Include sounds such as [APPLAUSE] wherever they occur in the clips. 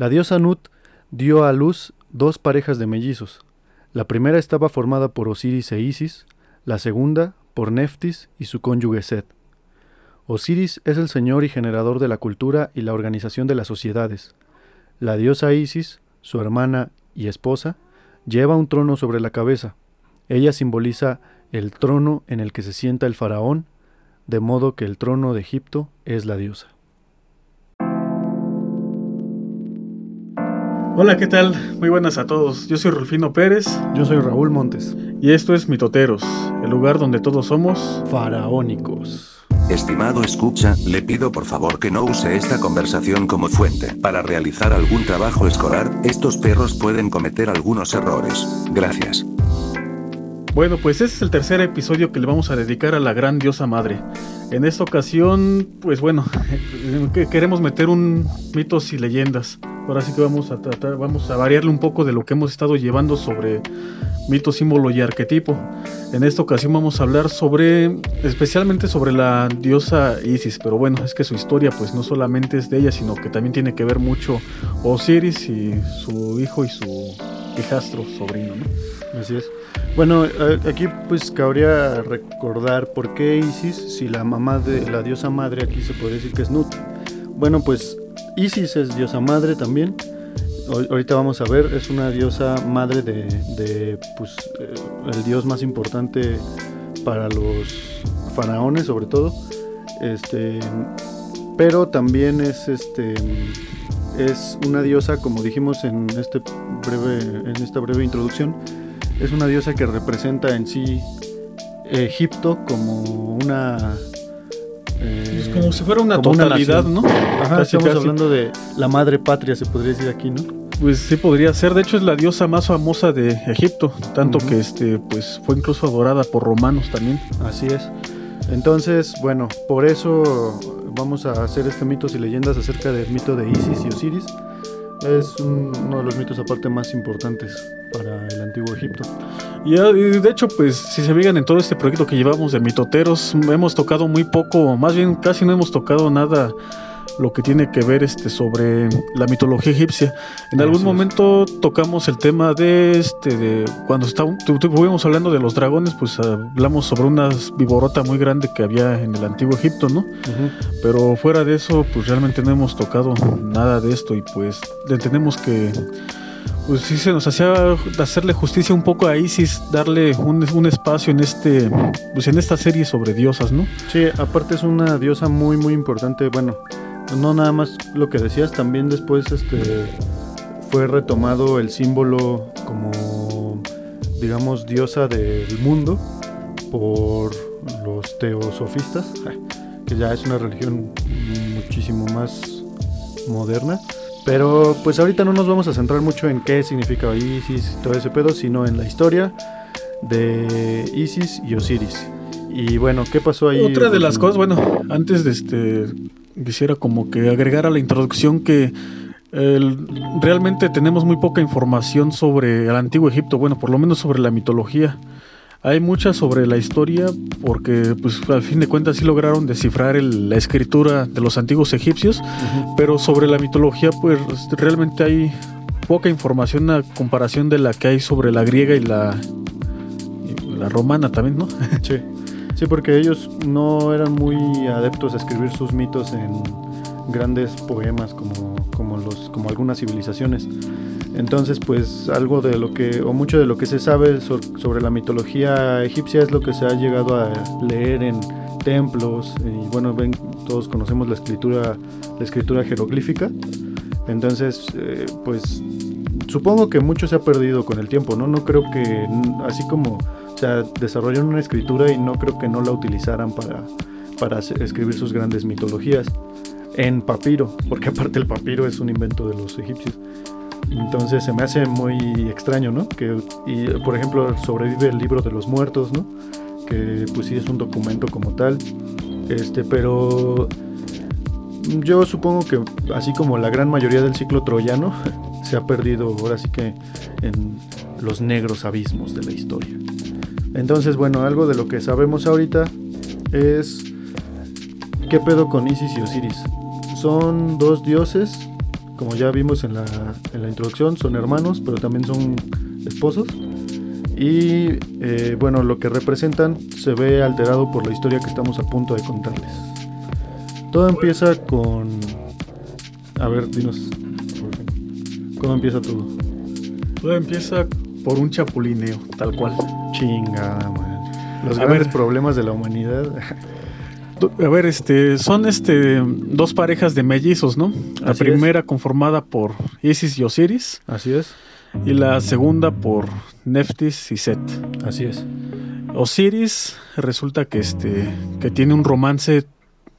La diosa Nut dio a luz dos parejas de mellizos. La primera estaba formada por Osiris e Isis, la segunda por Neftis y su cónyuge Set. Osiris es el señor y generador de la cultura y la organización de las sociedades. La diosa Isis, su hermana y esposa, lleva un trono sobre la cabeza. Ella simboliza el trono en el que se sienta el faraón, de modo que el trono de Egipto es la diosa. Hola, ¿qué tal? Muy buenas a todos. Yo soy Rufino Pérez. Yo soy Raúl Montes. Y esto es Mitoteros, el lugar donde todos somos faraónicos. Estimado escucha, le pido por favor que no use esta conversación como fuente. Para realizar algún trabajo escolar, estos perros pueden cometer algunos errores. Gracias. Bueno, pues este es el tercer episodio que le vamos a dedicar a la gran diosa madre. En esta ocasión, pues bueno, [LAUGHS] queremos meter un mitos y leyendas. Ahora sí que vamos a tratar, vamos a variarle un poco de lo que hemos estado llevando sobre mito, símbolo y arquetipo. En esta ocasión vamos a hablar sobre, especialmente sobre la diosa Isis, pero bueno, es que su historia pues no solamente es de ella, sino que también tiene que ver mucho Osiris y su hijo y su hijastro, sobrino, ¿no? Así es. Bueno, aquí pues cabría recordar por qué Isis, si la mamá de la diosa madre aquí se puede decir que es Nut. Bueno, pues Isis es diosa madre también. Ahorita vamos a ver, es una diosa madre de, pues, eh, el dios más importante para los faraones sobre todo. Este, pero también es este es una diosa como dijimos en este breve en esta breve introducción es una diosa que representa en sí Egipto como una es como si fuera una totalidad, ¿no? Ajá, estamos hablando de la madre patria, se podría decir aquí, ¿no? Pues sí podría ser, de hecho es la diosa más famosa de Egipto, tanto que este pues fue incluso adorada por romanos también. Así es. Entonces, bueno, por eso vamos a hacer este mitos y leyendas acerca del mito de Isis y Osiris. Es uno de los mitos aparte más importantes para el antiguo Egipto. Y, de hecho, pues si se fijan en todo este proyecto que llevamos de mitoteros, hemos tocado muy poco, más bien casi no hemos tocado nada lo que tiene que ver este sobre la mitología egipcia. En algún momento tocamos el tema de este de cuando estuvimos hablando de los dragones, pues hablamos sobre una viborota muy grande que había en el antiguo Egipto, ¿no? Pero fuera de eso, pues realmente no hemos tocado nada de esto y pues tenemos que pues sí se nos hacía hacerle justicia un poco a Isis, darle un, un, espacio en este, pues en esta serie sobre diosas, ¿no? Sí, aparte es una diosa muy muy importante, bueno, no nada más lo que decías, también después este fue retomado el símbolo como digamos diosa del mundo por los teosofistas, que ya es una religión muchísimo más moderna. Pero pues ahorita no nos vamos a centrar mucho en qué significa Isis y todo ese pedo, sino en la historia de Isis y Osiris. Y bueno, ¿qué pasó ahí? Otra de las cosas, bueno, antes de este quisiera como que agregar a la introducción que realmente tenemos muy poca información sobre el antiguo Egipto, bueno, por lo menos sobre la mitología. Hay mucha sobre la historia porque, pues, al fin de cuentas sí lograron descifrar la escritura de los antiguos egipcios, pero sobre la mitología, pues, realmente hay poca información a comparación de la que hay sobre la griega y la, y la romana también, ¿no? [LAUGHS] Sí. Sí, porque ellos no eran muy adeptos a escribir sus mitos en grandes poemas como, como, los, como algunas civilizaciones. Entonces, pues algo de lo que, o mucho de lo que se sabe sobre la mitología egipcia es lo que se ha llegado a leer en templos y bueno, todos conocemos la escritura, jeroglífica. Entonces, eh, pues supongo que mucho se ha perdido con el tiempo, ¿no? No creo que así como sea, desarrollaron una escritura y no creo que no la utilizaran para, para escribir sus grandes mitologías en papiro, porque aparte el papiro es un invento de los egipcios. Entonces se me hace muy extraño, ¿no? Que, y, por ejemplo, sobrevive el libro de los muertos, ¿no? Que pues sí es un documento como tal. Este, pero yo supongo que así como la gran mayoría del ciclo troyano, [LAUGHS] se ha perdido ahora sí que en los negros abismos de la historia. Entonces, bueno, algo de lo que sabemos ahorita es qué pedo con Isis y Osiris. Son dos dioses como ya vimos en la, en la introducción, son hermanos, pero también son esposos. Y eh, bueno, lo que representan se ve alterado por la historia que estamos a punto de contarles. Todo empieza con... A ver, dinos. ¿Cómo empieza todo? Todo empieza por un chapulineo, tal cual. Chingada, man. Los A grandes ver. problemas de la humanidad. A ver, este, son este dos parejas de mellizos, ¿no? La Así es. primera conformada por Isis y Osiris Así es, y la segunda por Neftis y Set. así es. Osiris resulta que este que tiene un romance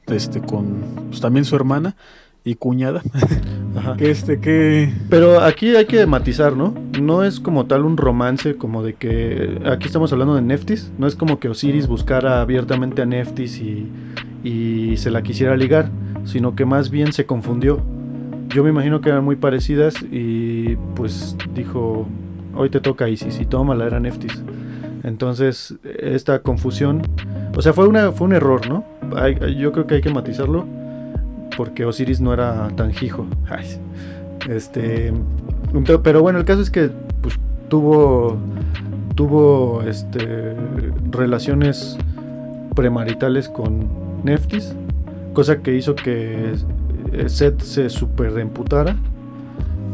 este con pues, también su hermana y cuñada. [LAUGHS] Ajá. que este que Pero aquí hay que matizar, ¿no? No es como tal un romance, como de que. Aquí estamos hablando de Neftis. No es como que Osiris buscara abiertamente a Neftis y, y se la quisiera ligar, sino que más bien se confundió. Yo me imagino que eran muy parecidas y pues dijo: Hoy te toca Isis y tómala, era Neftis. Entonces, esta confusión. O sea, fue, una, fue un error, ¿no? Hay- yo creo que hay que matizarlo porque Osiris no era tan hijo. [LAUGHS] Ay, este, pero bueno, el caso es que pues, tuvo tuvo este relaciones premaritales con Neftis, cosa que hizo que Seth se super emputara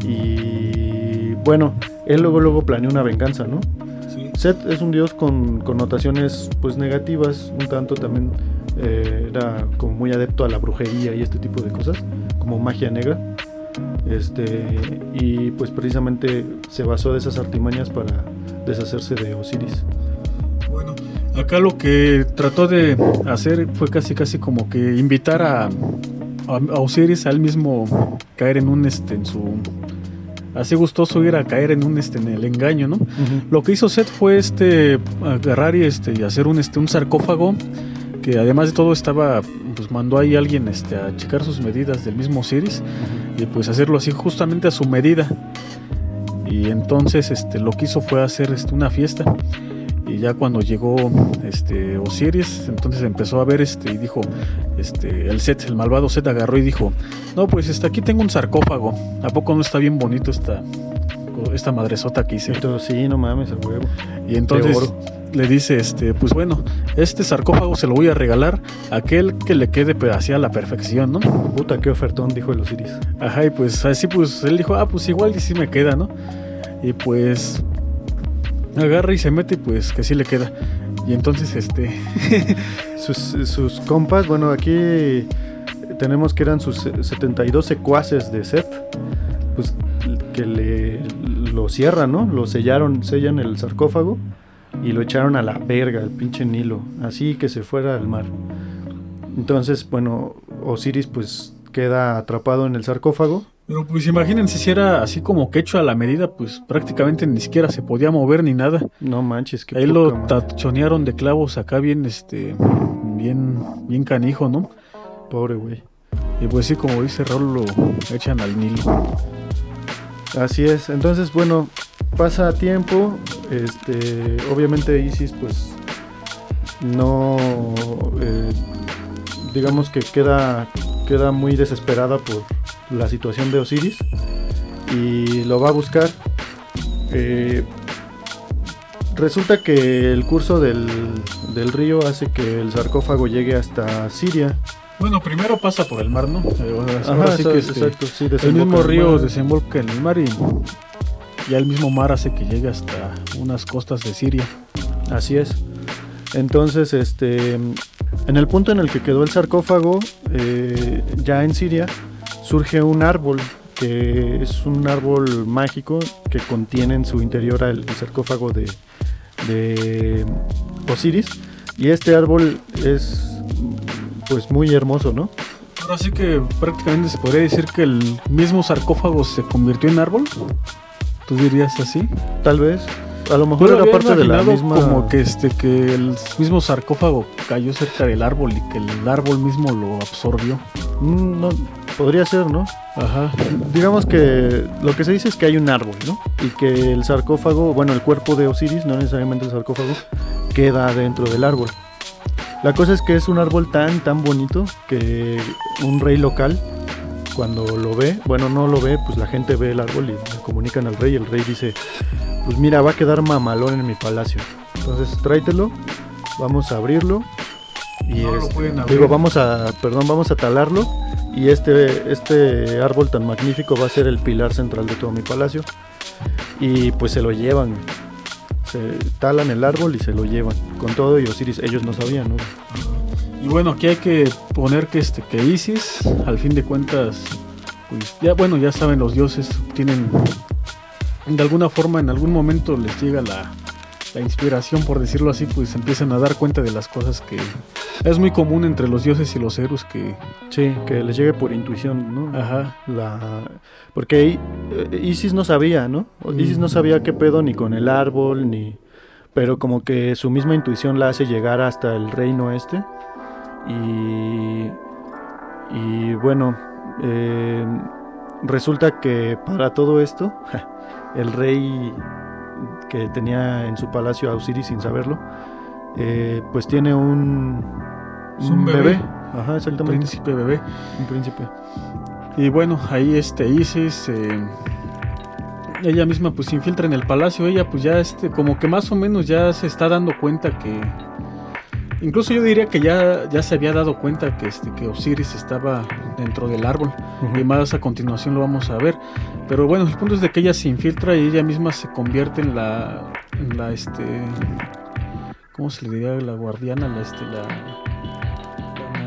y bueno, él luego luego planeó una venganza, ¿no? Set es un dios con connotaciones pues negativas, un tanto también eh, era como muy adepto a la brujería y este tipo de cosas, como magia negra. Este, y pues precisamente se basó de esas artimañas para deshacerse de Osiris. Bueno, acá lo que trató de hacer fue casi casi como que invitar a, a, a Osiris a él mismo caer en un este en su así gustoso ir a caer en un este en el engaño, ¿no? Lo que hizo Seth fue este agarrar y este y hacer un este un sarcófago que además de todo estaba pues mandó ahí alguien este a checar sus medidas del mismo Osiris y pues hacerlo así justamente a su medida. Y entonces este lo que hizo fue hacer este, una fiesta. Y ya cuando llegó este Osiris, entonces empezó a ver este y dijo, este el Set, el malvado Set agarró y dijo, "No, pues este aquí tengo un sarcófago. ¿A poco no está bien bonito esta esta madresota que hice?" Todo, sí, no mames, a huevo. Y entonces le dice, este, pues bueno, este sarcófago se lo voy a regalar a aquel que le quede pues, así a la perfección, ¿no? Puta, qué ofertón, dijo el Osiris. Ajá, y pues así pues él dijo, ah, pues igual y sí me queda, ¿no? Y pues agarra y se mete y pues que sí le queda. Y entonces este, [LAUGHS] Sus, sus compas, bueno, aquí tenemos que eran sus 72 secuaces de Seth, pues que le lo cierran, ¿no? Lo sellaron, sellan el sarcófago y lo echaron a la verga, al pinche Nilo, así que se fuera al mar. Entonces, bueno, Osiris pues queda atrapado en el sarcófago. pero pues imagínense si era así como que hecho a la medida, pues prácticamente ni siquiera se podía mover ni nada. No manches, que Ahí lo tachonearon de clavos acá bien, este, bien, bien canijo, ¿no? Pobre güey. Y pues sí, como dice Raúl, lo echan al Nilo. Así es, entonces bueno, pasa tiempo, este, obviamente Isis pues no, eh, digamos que queda, queda muy desesperada por la situación de Osiris y lo va a buscar. Eh, resulta que el curso del, del río hace que el sarcófago llegue hasta Siria. Bueno, primero pasa por el mar, ¿no? Eh, ahora sí Ajá, que, este, exacto, sí, el mismo río mar. desemboca en el mar y ya el mismo mar hace que llegue hasta unas costas de Siria. Así es. Entonces, este, en el punto en el que quedó el sarcófago, eh, ya en Siria, surge un árbol que es un árbol mágico que contiene en su interior el, el sarcófago de, de Osiris. Y este árbol es pues muy hermoso, ¿no? Ahora sí que prácticamente se podría decir que el mismo sarcófago se convirtió en árbol. ¿Tú dirías así? Tal vez. A lo mejor era parte de la misma... como que este que el mismo sarcófago cayó cerca del árbol y que el árbol mismo lo absorbió. Mm, no, podría ser, ¿no? Ajá. Digamos que lo que se dice es que hay un árbol, ¿no? Y que el sarcófago, bueno, el cuerpo de Osiris, no necesariamente el sarcófago, queda dentro del árbol. La cosa es que es un árbol tan, tan bonito que un rey local, cuando lo ve, bueno, no lo ve, pues la gente ve el árbol y le comunican al rey. El rey dice, pues mira, va a quedar mamalón en mi palacio. Entonces tráetelo, vamos a abrirlo. Y No lo este, pueden abrir. digo, vamos a, perdón, vamos a talarlo. Y este, este árbol tan magnífico va a ser el pilar central de todo mi palacio. Y pues se lo llevan. Se talan el árbol y se lo llevan. Con todo y Osiris, ellos no sabían. Y bueno, aquí hay que poner que este que Isis, al fin de cuentas, pues ya bueno, ya saben los dioses tienen de alguna forma en algún momento les llega la, la inspiración, por decirlo así, pues empiezan a dar cuenta de las cosas que es muy común entre los dioses y los héroes que Sí, que les llegue por intuición, ¿no? ajá, La... Porque eh, Isis no sabía, ¿no? O- Isis no sabía qué pedo ni con el árbol, ni... Pero como que su misma intuición la hace llegar hasta el reino este. Y... Y bueno, eh, resulta que para todo esto, [LAUGHS] el rey que tenía en su palacio a Osiris sin saberlo, eh, pues tiene un... Un bebé. Ajá, el exactamente. príncipe bebé. Un príncipe. Y bueno, ahí este Isis, eh, ella misma pues se infiltra en el palacio, ella pues ya este, como que más o menos ya se está dando cuenta que, incluso yo diría que ya, ya se había dado cuenta que, este, que Osiris estaba dentro del árbol, y más a continuación lo vamos a ver. Pero bueno, el punto es de que ella se infiltra y ella misma se convierte en la, en la este, ¿cómo se le diría? La guardiana, la este, la,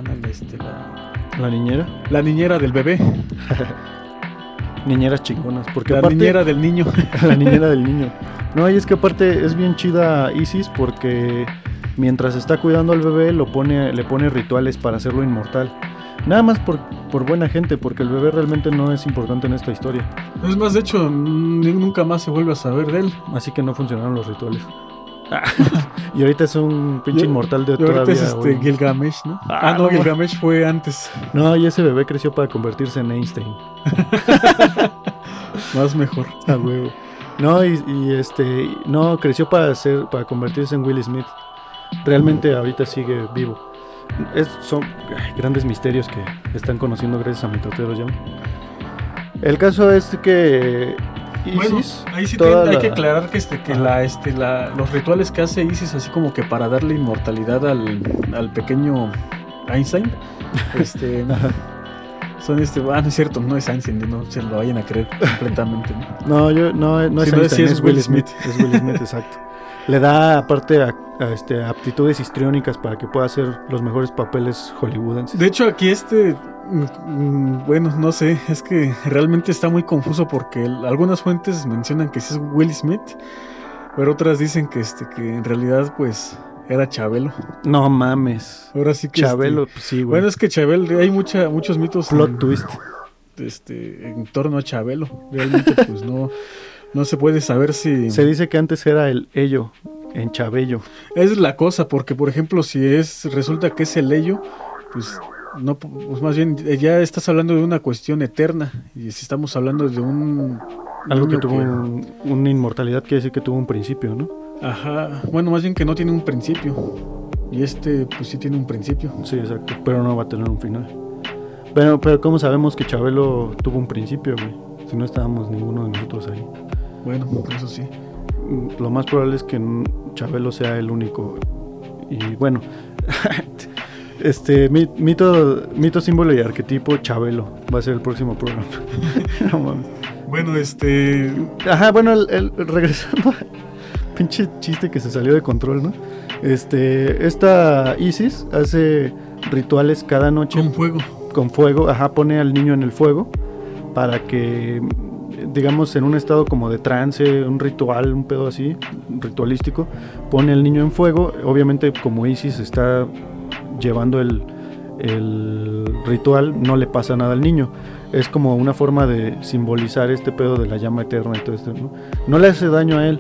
la la este, la, La niñera. la niñera del bebé. [LAUGHS] Niñeras chingonas. Porque La aparte, niñera del niño. [LAUGHS] la niñera del niño. No, y es que aparte es bien chida Isis porque mientras está cuidando al bebé lo pone, le pone rituales para hacerlo inmortal. Nada más por, por buena gente, porque el bebé realmente no es importante en esta historia. Es más, de hecho, nunca más se vuelve a saber de él. Así que no funcionaron los rituales. [LAUGHS] y ahorita es un pinche inmortal de Y ahorita todavía. es este. Gilgamesh, ¿no? Ah, Ah, no, no, Gilgamesh fue antes. No, y ese bebé creció para convertirse en Einstein. [LAUGHS] Más mejor. A huevo. No, y, y, este, no, creció para ser, para convertirse en Will Smith. Realmente ahorita sigue vivo. Es- son grandes misterios que están conociendo gracias a mitoteros ya. El caso es que Bueno, Isis, ahí sí toda tiene- hay la- que aclarar que, este, que Ajá. la, este, la, los rituales que hace Isis, así como que para darle inmortalidad al, al pequeño Einstein, este. [LAUGHS] son este. Ah, no es cierto, no es Einstein, no se lo vayan a creer completamente. ¿no? no, yo, no, no es Sí, no, Einstein, es, es Will Smith. Es Will Smith, [LAUGHS] exacto. Le da aparte a, a, este, aptitudes histriónicas para que pueda hacer los mejores papeles hollywoodenses. De hecho, aquí este, mm, mm, bueno, no sé, es que realmente está muy confuso porque algunas fuentes mencionan que sí es Will Smith, pero otras dicen que este, que en realidad pues era Chabelo. No mames. Ahora sí que este, Chabelo, pues sí, güey. bueno, es que Chabelo, hay mucha, muchos mitos Plot en, twist. este, en torno a Chabelo. Realmente pues no, no se puede saber si... Se dice que antes era el ello en Chabello. Es la cosa, porque por ejemplo, si es resulta que es el ello, pues no, pues más bien eh, ya estás hablando de una cuestión eterna y si estamos hablando de un Algo que tuvo un- una inmortalidad quiere decir que tuvo un principio, ¿no? Ajá, bueno, más bien que no tiene un principio y este pues sí tiene un principio. Sí, exacto. Pero no va a tener un final. Pero, pero ¿cómo sabemos que Chabelo tuvo un principio, güey? Si no estábamos ninguno de nosotros ahí. Bueno, eso sí. Mm, Lo más probable es que Chabelo sea el único. Y bueno, [LAUGHS] este mi- mito, mito, símbolo y arquetipo Chabelo va a ser el próximo programa. [LAUGHS] no mames. Bueno, este Ajá, bueno, el, el- regresando. Pinche chiste que se salió de control, ¿no? Este, esta Isis hace rituales cada noche con fuego. con fuego, ajá, pone al niño en el fuego para que, digamos, en un estado como de trance, un ritual, un pedo así, ritualístico, pone al niño en fuego. Obviamente, como Isis está llevando el, el ritual, no le pasa nada al niño. Es como una forma de simbolizar este pedo de la llama eterna y todo esto, ¿no? No le hace daño a él.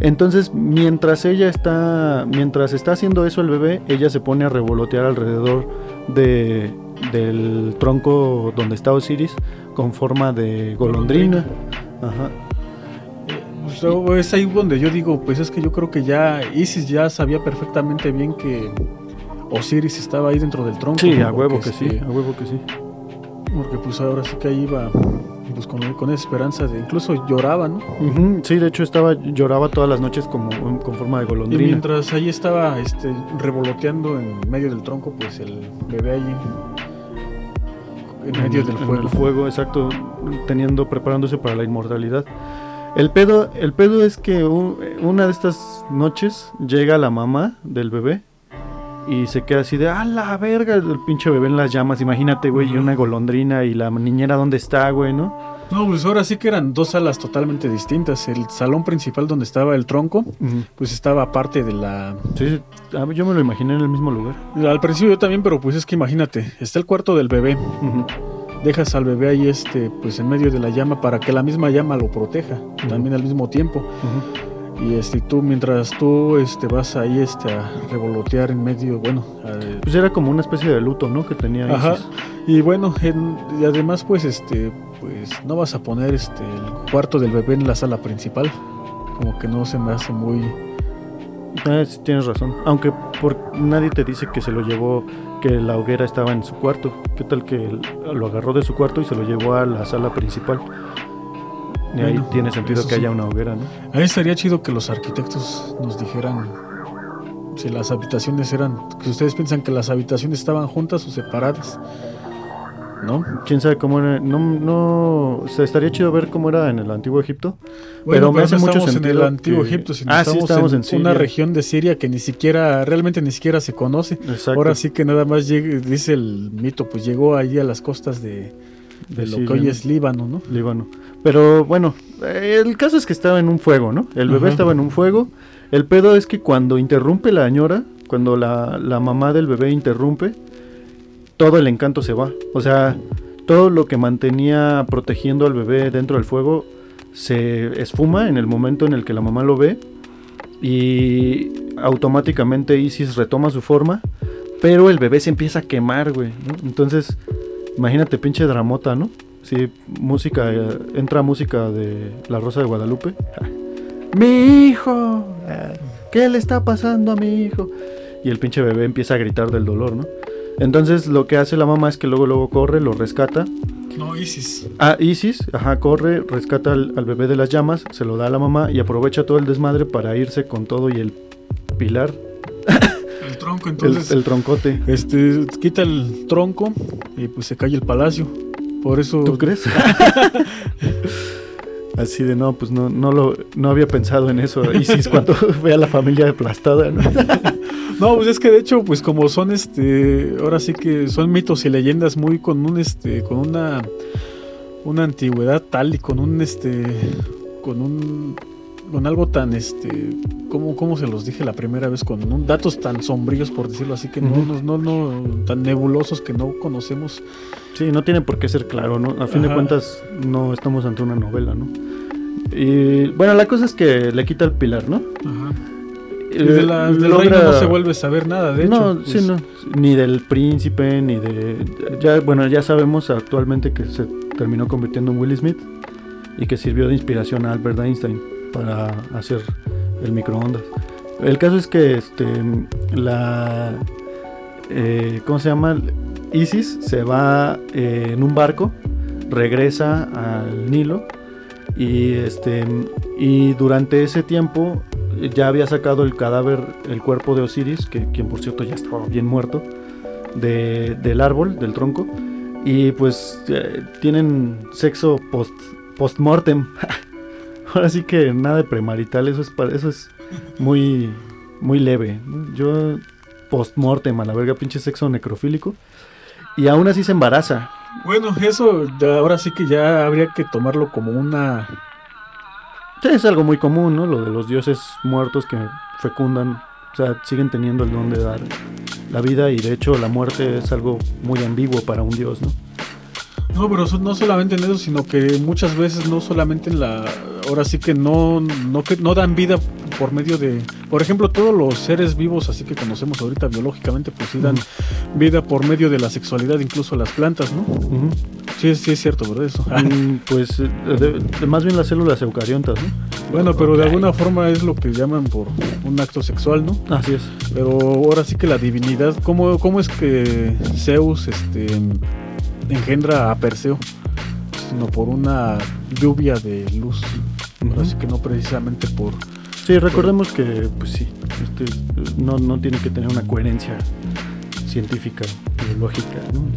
Entonces, mientras ella está, mientras está haciendo eso el bebé, ella se pone a revolotear alrededor de, del tronco donde está Osiris con forma de golondrina. Ajá. Pues, luego es ahí donde yo digo, pues es que yo creo que ya Isis ya sabía perfectamente bien que Osiris estaba ahí dentro del tronco. Sí, ¿no? a huevo que sí, este, a huevo que sí. Porque pues ahora sí que ahí iba pues con, con esa esperanza de incluso lloraba, ¿no? Sí, de hecho estaba lloraba todas las noches como con forma de Y golondrina. mientras ahí estaba este, revoloteando en medio del tronco, pues el bebé allí en medio del en fuego. el fuego, exacto, teniendo, preparándose para la inmortalidad. El pedo, el pedo es que una de estas noches llega la mamá del bebé y se queda así de, a la verga, el pinche bebé en las llamas, imagínate, güey, y una golondrina y la niñera dónde está, güey, ¿no? No, pues ahora sí que eran dos salas totalmente distintas. El salón principal donde estaba el tronco, pues estaba aparte de la... Sí, sí, a mí yo me lo imaginé en el mismo lugar. Al principio yo también, pero pues es que imagínate, está el cuarto del bebé, dejas al bebé ahí este, pues en medio de la llama para que la misma llama lo proteja, también al mismo tiempo. Y este, tú mientras tú este, vas ahí este, a revolotear en medio, bueno, a- Pues era como una especie de luto, ¿no? Que tenía Ajá. Isis. Y bueno, en- y además pues este pues no vas a poner este el cuarto del bebé en la sala principal. Como que no se me hace muy Ah, sí, tienes razón. Aunque por nadie te dice que se lo llevó, que la hoguera estaba en su cuarto. ¿Qué tal que lo agarró de su cuarto y se lo llevó a la sala principal? Y ahí Bueno, tiene sentido que sí. haya una hoguera, ¿no? Ahí estaría chido que los arquitectos nos dijeran si las habitaciones eran que ustedes piensan que las habitaciones estaban juntas o separadas. ¿No? Quién sabe cómo era. No, no. O sea, estaría chido ver cómo era en el antiguo Egipto. Bueno, Pero me hace no mucho estamos en el antiguo que- Egipto, sino Ah, sí, estamos estamos en, en Siria. una región de Siria que ni siquiera, realmente ni siquiera se conoce. Exacto. Ahora sí que nada más dice el mito, pues llegó allí a las costas de, de De lo que hoy es Líbano, ¿no? Líbano. Pero bueno, eh, el caso es que estaba en un fuego, ¿no? El bebé Ajá. estaba en un fuego. El pedo es que cuando interrumpe la ñora, cuando la, la mamá del bebé interrumpe, todo el encanto se va. O sea, todo lo que mantenía protegiendo al bebé dentro del fuego se esfuma en el momento en el que la mamá lo ve. Y automáticamente Isis retoma su forma. Pero el bebé se empieza a quemar, güey. ¿no? Entonces, imagínate, pinche dramota, ¿no? Sí, música, eh, entra música de La Rosa de Guadalupe. [LAUGHS] ¡Mi hijo! Ah, ¿Qué le está pasando a mi hijo? Y el pinche bebé empieza a gritar del dolor, ¿no? Entonces lo que hace la mamá es que luego luego corre, lo rescata. No, Isis. Ah, Isis, ajá, corre, rescata al, al bebé de las llamas, se lo da a la mamá y aprovecha todo el desmadre para irse con todo y el pilar, tronco, entonces, el troncote. este, quita el tronco y pues se cae el palacio. Por eso... ¿Tú crees? [LAUGHS] Así de no, pues no, no lo, no había pensado en eso. Isis cuando [LAUGHS] ve a la familia aplastada, ¿no? [LAUGHS] No, pues es que de hecho, pues como son este, ahora sí que son mitos y leyendas muy con un este, con una una antigüedad tal y con un este, con un con algo tan este, como cómo se los dije la primera vez con un- datos tan sombríos por decirlo así que no, Ujú. no, no, no tan nebulosos que no conocemos. Sí, no tiene por qué ser claro, ¿no? A fin de Ajá. cuentas, no estamos ante una novela, ¿no? Y bueno, la cosa es que le quita el pilar, ¿no? Y de la, del Logra- reino no se vuelve a saber nada, de hecho. no, pues, sí, no. Ni del príncipe, ni de. Ya, bueno, ya sabemos actualmente que se terminó convirtiendo en Will Smith y que sirvió de inspiración a Albert Einstein para hacer el microondas. El caso es que este, la. eh, ¿Cómo se llama? Isis se va eh, en un barco, regresa al Nilo y este y durante ese tiempo ya había sacado el cadáver, el cuerpo de Osiris, que quien por cierto ya estaba bien muerto, de- del árbol, del tronco, y pues eh, tienen sexo post post-mortem. [LAUGHS] Ahora sí que nada de premarital, eso es para, eso es muy muy leve. Yo post-mortem a la verga, pinche sexo necrofílico. Y aún así se embaraza. Bueno, eso ahora sí que ya habría que tomarlo como una Sí, es algo muy común, ¿no? Lo de los dioses muertos que fecundan, o sea, siguen teniendo el don de dar la vida y de hecho la muerte es algo muy ambiguo para un dios, ¿no? No, pero no solamente en eso, sino que muchas veces no solamente en la... Ahora sí que no, no, que no dan vida por medio de... Por ejemplo, todos los seres vivos, así que conocemos ahorita biológicamente, pues sí dan vida por medio de la sexualidad, incluso las plantas, ¿no? Sí, sí es cierto, ¿verdad? Eso. Mm, pues eh, de- de- más bien las células eucariontas, ¿no? bueno, pero de alguna forma es lo que llaman por un acto sexual, ¿no? Así es. Pero ahora sí que la divinidad, ¿cómo, cómo es que Zeus este, engendra a Perseo, sino por una lluvia de luz. Así que no precisamente por... Sí, recordemos que, pues sí, este, no, no tiene que tener una coherencia científica, biológica, ¿no?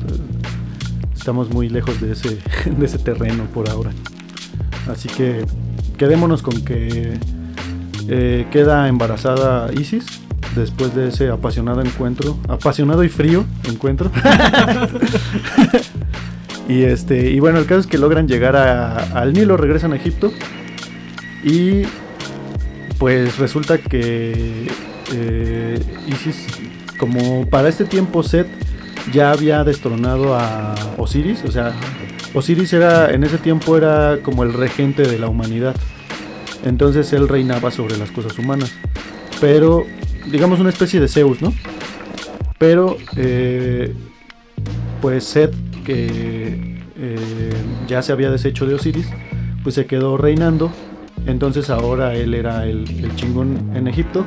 estamos muy lejos de ese, [LAUGHS] de ese terreno por ahora. Así que quedémonos con que eh, queda embarazada Isis después de ese apasionado encuentro, apasionado y frío encuentro. [LAUGHS] y este y bueno, el caso es que logran llegar al Nilo, regresan a Egipto y pues resulta que eh, Isis, como para este tiempo Set ya había destronado a Osiris, o sea, Osiris era en ese tiempo era como el regente de la humanidad. Entonces él reinaba sobre las cosas humanas. Pero, digamos una especie de Zeus, ¿no? Pero, eh, pues Seth, que eh, ya se había deshecho de Osiris, pues se quedó reinando. Entonces ahora él era el, el chingón en Egipto.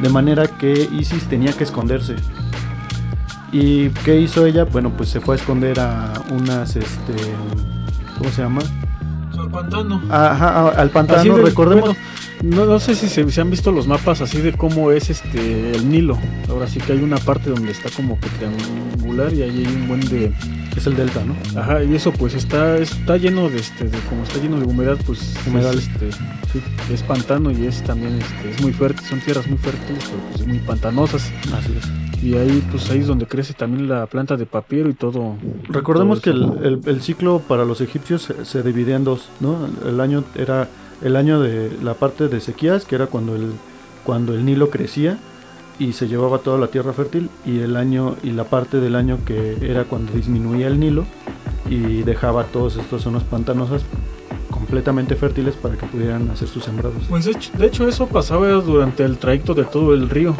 De manera que Isis tenía que esconderse. ¿Y qué hizo ella? Bueno, pues se fue a esconder a unas, este, ¿cómo se llama? Al pantano. Ajá, al pantano, recordemos. no, no sé si se, han visto los mapas así de cómo es este el Nilo. Ahora sí que hay una parte donde está como que triangular y ahí hay un buen de... Es el delta, ¿no? Ajá, y eso pues está está lleno de este de como está lleno de humedad, pues humedad este, sí, es pantano y es también este, es muy fértil, son tierras muy fértiles, pero pues muy pantanosas. Así es y ahí pues ahí es donde crece también la planta de papiro y todo. Recordemos que el, ciclo para los egipcios se, dividía en dos, ¿no? El año era el año de la parte de sequías, que era cuando el cuando el Nilo crecía y se llevaba toda la tierra fértil y el año y la parte del año que era cuando disminuía el Nilo y dejaba todas estas zonas pantanosas completamente fértiles para que pudieran hacer sus sembrados. Pues de hecho, eso pasaba durante el trayecto de todo el río.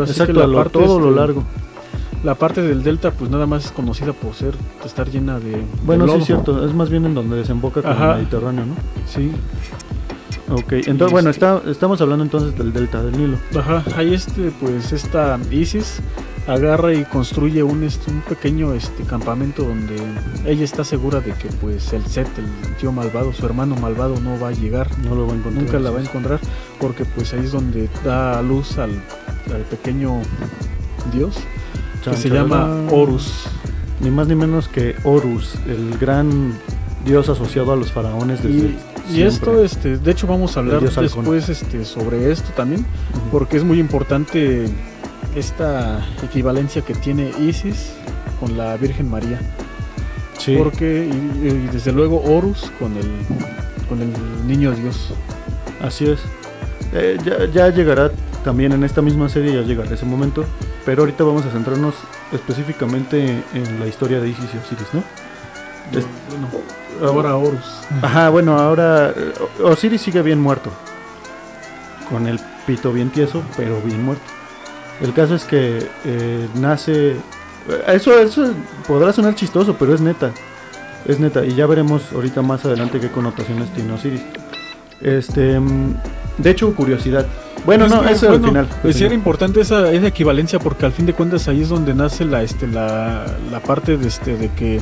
exacto, la todo lo este, largo. La parte del delta pues nada más es conocida por ser estar llena de Bueno, sí es cierto, es más bien en donde desemboca con el Mediterráneo, ¿no? Sí. Ok, entonces bueno, está, estamos hablando entonces del delta del Nilo. Ajá, ahí este pues esta Isis agarra y construye un, este, un pequeño este, campamento donde ella está segura de que pues el Set, el tío malvado, su hermano malvado no va a llegar, no lo va a encontrar, nunca la va a encontrar, porque pues ahí es donde da luz al, pequeño dios que se llama Horus. Ni más ni menos que Horus, el gran dios asociado a los faraones desde y, y esto, este, de hecho vamos a hablar después este, sobre esto también, porque es muy importante esta equivalencia que tiene Isis con la Virgen María. Sí. Porque, y, desde luego Horus con el, con el niño Dios. Así es. Eh, ya, llegará también en esta misma serie, ya llegará ese momento. Pero ahorita vamos a centrarnos específicamente en la historia de Isis y Osiris, ¿no? bueno, ahora Horus. Ajá, bueno, ahora eh, Osiris sigue bien muerto. Con el pito bien tieso, pero bien muerto. El caso es que eh, nace... Eso, eso podrá sonar chistoso, pero es neta. Es neta. Y ya veremos ahorita más adelante qué connotaciones tiene Osiris. Este, de hecho, curiosidad. Bueno, no, eso al final. Pues era importante esa, esa, equivalencia porque al fin de cuentas ahí es donde nace la, este, la, la parte de, este, de que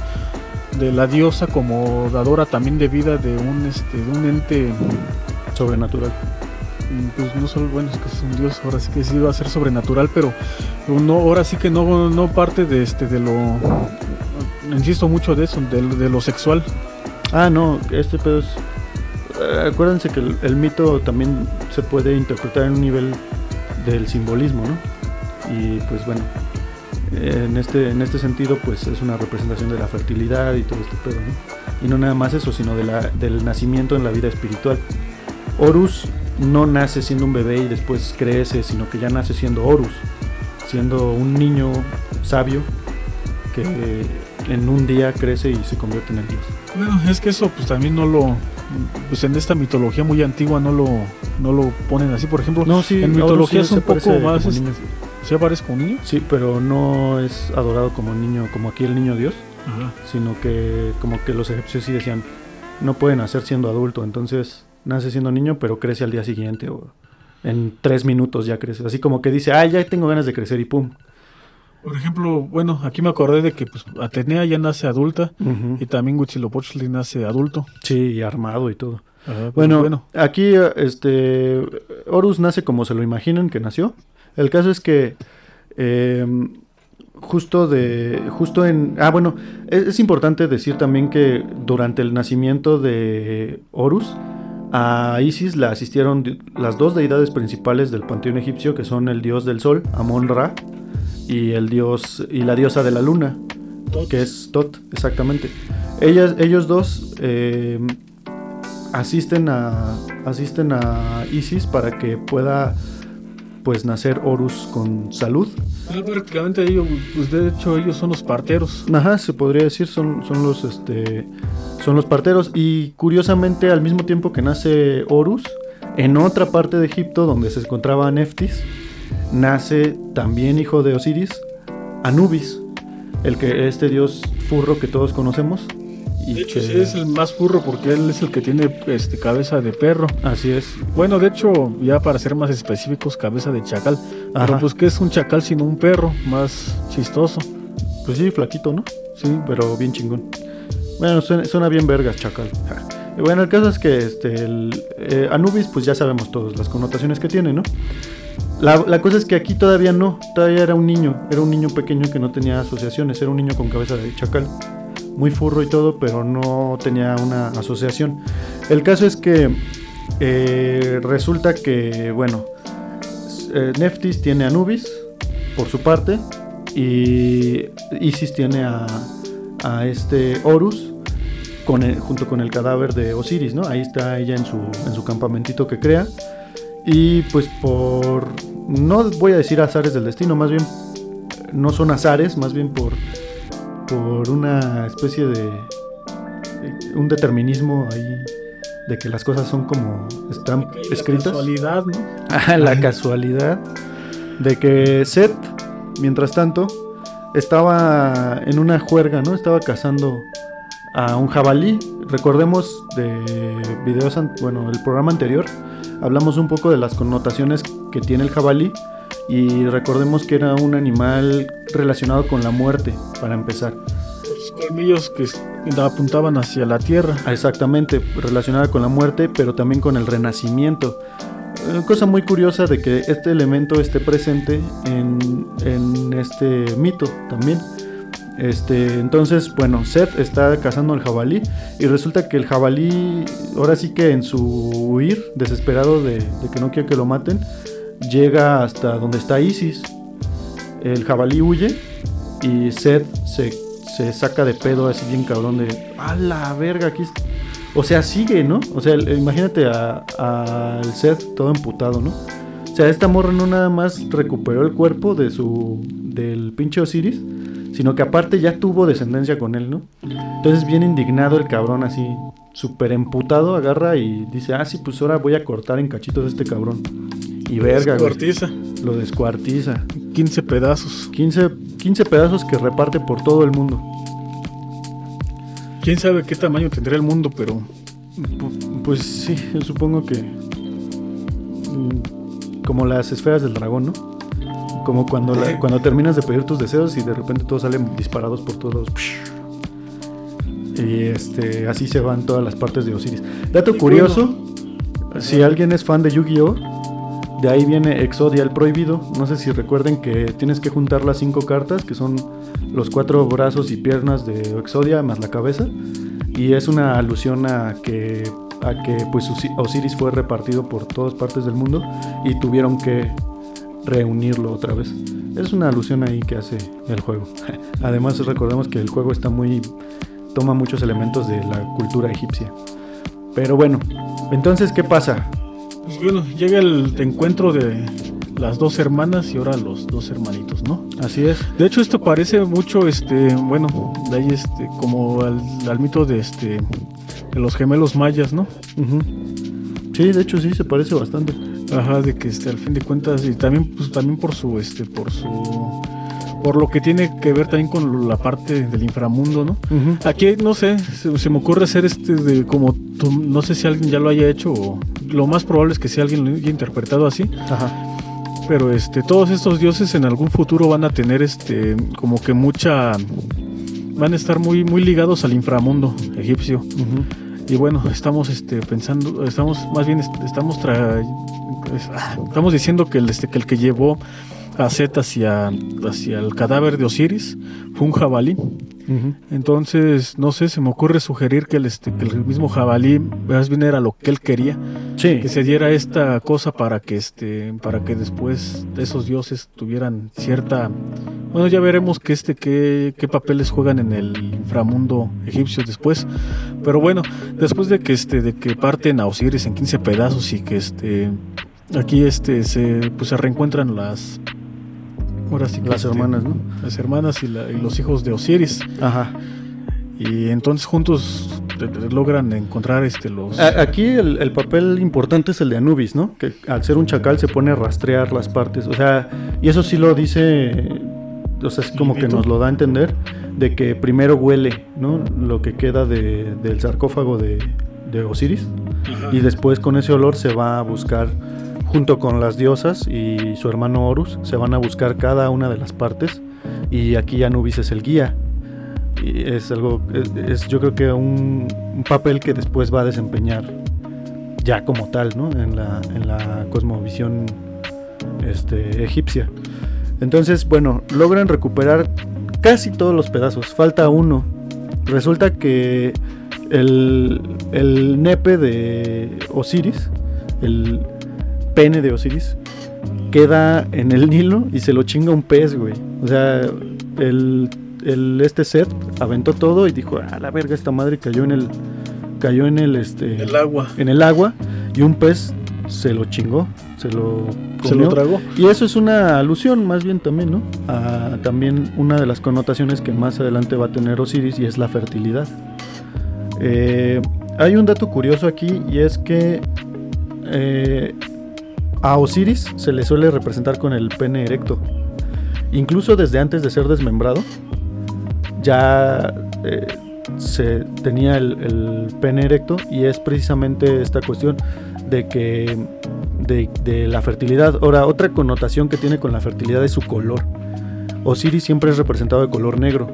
de la diosa como dadora también de vida de un, este, de un ente sobrenatural pues no solo, bueno, es que es un dios, ahora sí que sí va a ser sobrenatural, pero no, ahora sí que no, no parte de este, de lo, insisto mucho de eso, de, de lo sexual. Ah, no, este pedo es, eh, acuérdense que el, mito también se puede interpretar en un nivel del simbolismo, ¿no? Y pues bueno, en este, en este sentido, pues es una representación de la fertilidad y todo este pedo, ¿no? Y no nada más eso, sino de la, del nacimiento en la vida espiritual. Horus no nace siendo un bebé y después crece, sino que ya nace siendo Horus, siendo un niño sabio que en un día crece y se convierte en el dios. Bueno, es que eso pues también no lo pues en esta mitología muy antigua no lo no lo ponen así, por ejemplo, no, sí, en mitología es un poco más este, ¿Se aparece como niño? Sí, pero no es adorado como niño, como aquí el niño Dios, sino que como que los egipcios sí decían, no pueden nacer siendo adulto, entonces nace siendo niño, pero crece al día siguiente o en tres minutos ya crece. Así como que dice, ah, ya tengo ganas de crecer y pum. Por ejemplo, bueno, aquí me acordé de que pues, Atenea ya nace adulta y también Huitzilopochtli nace adulto. Sí, y armado y todo. Ajá, pues, Bueno, aquí este Horus nace como se lo imaginan que nació. El caso es que eh, justo de justo en ah bueno es, es importante decir también que durante el nacimiento de Horus a Isis la asistieron las dos deidades principales del panteón egipcio que son el dios del sol Amon Ra y el dios y la diosa de la luna que es Tot exactamente ellas ellos dos eh, asisten a asisten a Isis para que pueda pues nacer Horus con salud. Pero prácticamente ellos, pues de hecho ellos son los parteros. Ajá, se podría decir son son los este son los parteros y curiosamente al mismo tiempo que nace Horus en otra parte de Egipto donde se encontraba Neftis nace también hijo de Osiris Anubis, el que este dios furro que todos conocemos y De hecho, que- sí es el más furro porque él es el que tiene este, cabeza de perro. así es. Bueno, de hecho, ya para ser más específicos, cabeza de chacal. Ajá. Pero pues que es un chacal sino un perro, más chistoso. Pues sí, flaquito, ¿no? Sí, pero bien chingón. Bueno, suena, bien vergas, chacal. [LAUGHS] Bueno, el caso es que este, eh, Anubis, pues ya sabemos todos las connotaciones que tiene, ¿no? La, la cosa es que aquí todavía no, todavía era un niño, era un niño pequeño que no tenía asociaciones, era un niño con cabeza de chacal, muy furro y todo, pero no tenía una asociación. El caso es que eh, resulta que, bueno, eh, Neftis tiene a Anubis por su parte y Isis tiene a, a este Horus con el- junto con el cadáver de Osiris, ¿no? Ahí está ella en su, en su campamentito que crea. Y pues por, no voy a decir azares del destino, más bien no son azares, más bien por, por una especie de, de- un determinismo ahí de que las cosas son como están la escritas. casualidad, ¿no? [LAUGHS] La casualidad de que Seth, mientras tanto, estaba en una juerga, ¿no? Estaba cazando a un jabalí. Recordemos de videos, bueno, el programa anterior, hablamos un poco de las connotaciones que tiene el jabalí y recordemos que era un animal relacionado con la muerte, para empezar. Los colmillos que apuntaban hacia la tierra. Exactamente, relacionada con la muerte, pero también con el renacimiento. Eh, Cosa muy curiosa de que este elemento esté presente en, en este mito también. Este, entonces, bueno, Seth está cazando al jabalí y resulta que el jabalí, ahora sí que en su huir, desesperado de, que no quiere que lo maten, llega hasta donde está Isis. El jabalí huye y Seth se, saca de pedo así bien cabrón de, a la verga, aquí est-". O sea, sigue, ¿no? O sea, imagínate a- al Seth todo emputado, ¿no? O sea, esta morra no nada más recuperó el cuerpo de su del pinche Osiris, sino que aparte ya tuvo descendencia con él, ¿no? Entonces bien indignado el cabrón así, súper emputado, agarra y dice, ah, sí, pues ahora voy a cortar en cachitos a este cabrón. Y verga, güey, Cortiza. lo descuartiza. 15 pedazos. 15, 15 pedazos que reparte por todo el mundo. Quién sabe qué tamaño tendría el mundo, pero Pu- Pues sí, yo supongo que. mm, Como las esferas del dragón, ¿no? Como cuando, la- cuando terminas de pedir tus deseos y de repente todos salen disparados por todos. Y este, así se van todas las partes de Osiris. Dato curioso: si alguien es fan de Yu-Gi-Oh! De ahí viene Exodia el prohibido. No sé si recuerden que tienes que juntar las cinco cartas, que son los cuatro brazos y piernas de Exodia más la cabeza. Y es una alusión a que, a que pues Osi- Osiris fue repartido por todas partes del mundo y tuvieron que reunirlo otra vez. Es una alusión ahí que hace el juego. [LAUGHS] Además recordemos que el juego está muy toma muchos elementos de la cultura egipcia. Pero bueno, entonces ¿qué pasa? pues bueno, llega el encuentro de las dos hermanas y ahora los dos hermanitos, ¿no? Así es. De hecho, esto parece mucho, este, bueno, de ahí, este, como al, al mito de, este, de los gemelos mayas, ¿no? Sí, de hecho sí se parece bastante. Ajá, de que, este, al fin de cuentas, y también, pues, también por su, este, por su, por lo que tiene que ver también con la parte del inframundo, ¿no? Aquí, no sé, se, se me ocurre hacer este de como, tú- no sé si alguien ya lo haya hecho o lo más probable es que si alguien lo haya interpretado así, Ajá. pero este, todos estos dioses en algún futuro van a tener este, como que mucha, van a estar muy, muy ligados al inframundo egipcio. Y bueno, estamos este, pensando, estamos, más bien estamos, ah, estamos diciendo que el, este, que el que llevó a Set hacia, hacia el cadáver de Osiris fue un jabalí. Entonces, no sé, se me ocurre sugerir que el, este, que el mismo jabalí más bien era lo que él quería. Que se diera esta cosa para que este, para que después esos dioses tuvieran cierta. Bueno, ya veremos que este, qué, qué papeles juegan en el inframundo egipcio después. Pero bueno, después de que este, de que parten a Osiris en 15 pedazos y que este aquí este se pues se reencuentran las las hermanas, ¿no? Las hermanas y, los hijos de Osiris. Ajá. Y entonces juntos logran encontrar este los... Aquí el, papel importante es el de Anubis, ¿no? Que al ser un chacal se pone a rastrear las partes. O sea, y eso sí lo dice, o sea, es como que nos lo da a entender, de que primero huele, ¿no? Lo que queda del sarcófago de, Osiris. Y después con ese olor se va a buscar junto con las diosas y su hermano Horus, se van a buscar cada una de las partes y aquí Anubis es el guía. Y es algo, es, yo creo que un, papel que después va a desempeñar ya como tal, ¿no? En la, en la cosmovisión este, egipcia. Entonces, bueno, logran recuperar casi todos los pedazos, falta uno. Resulta que el, el nepe de Osiris, el, pene de Osiris queda en el Nilo y se lo chinga un pez, güey. O sea, el, este ser aventó todo y dijo, a la verga, esta madre cayó en el cayó en el este el agua. En el agua y un pez se lo chingó, se lo se lo tragó. Y eso es una alusión más bien también, ¿no? A también una de las connotaciones que más adelante va a tener Osiris y es la fertilidad. Eh, hay un dato curioso aquí y es que eh, a Osiris se le suele representar con el pene erecto. Incluso desde antes de ser desmembrado, ya eh, se tenía el, pene erecto y es precisamente esta cuestión de que de, la fertilidad. Ahora, otra connotación que tiene con la fertilidad es su color. Osiris siempre es representado de color negro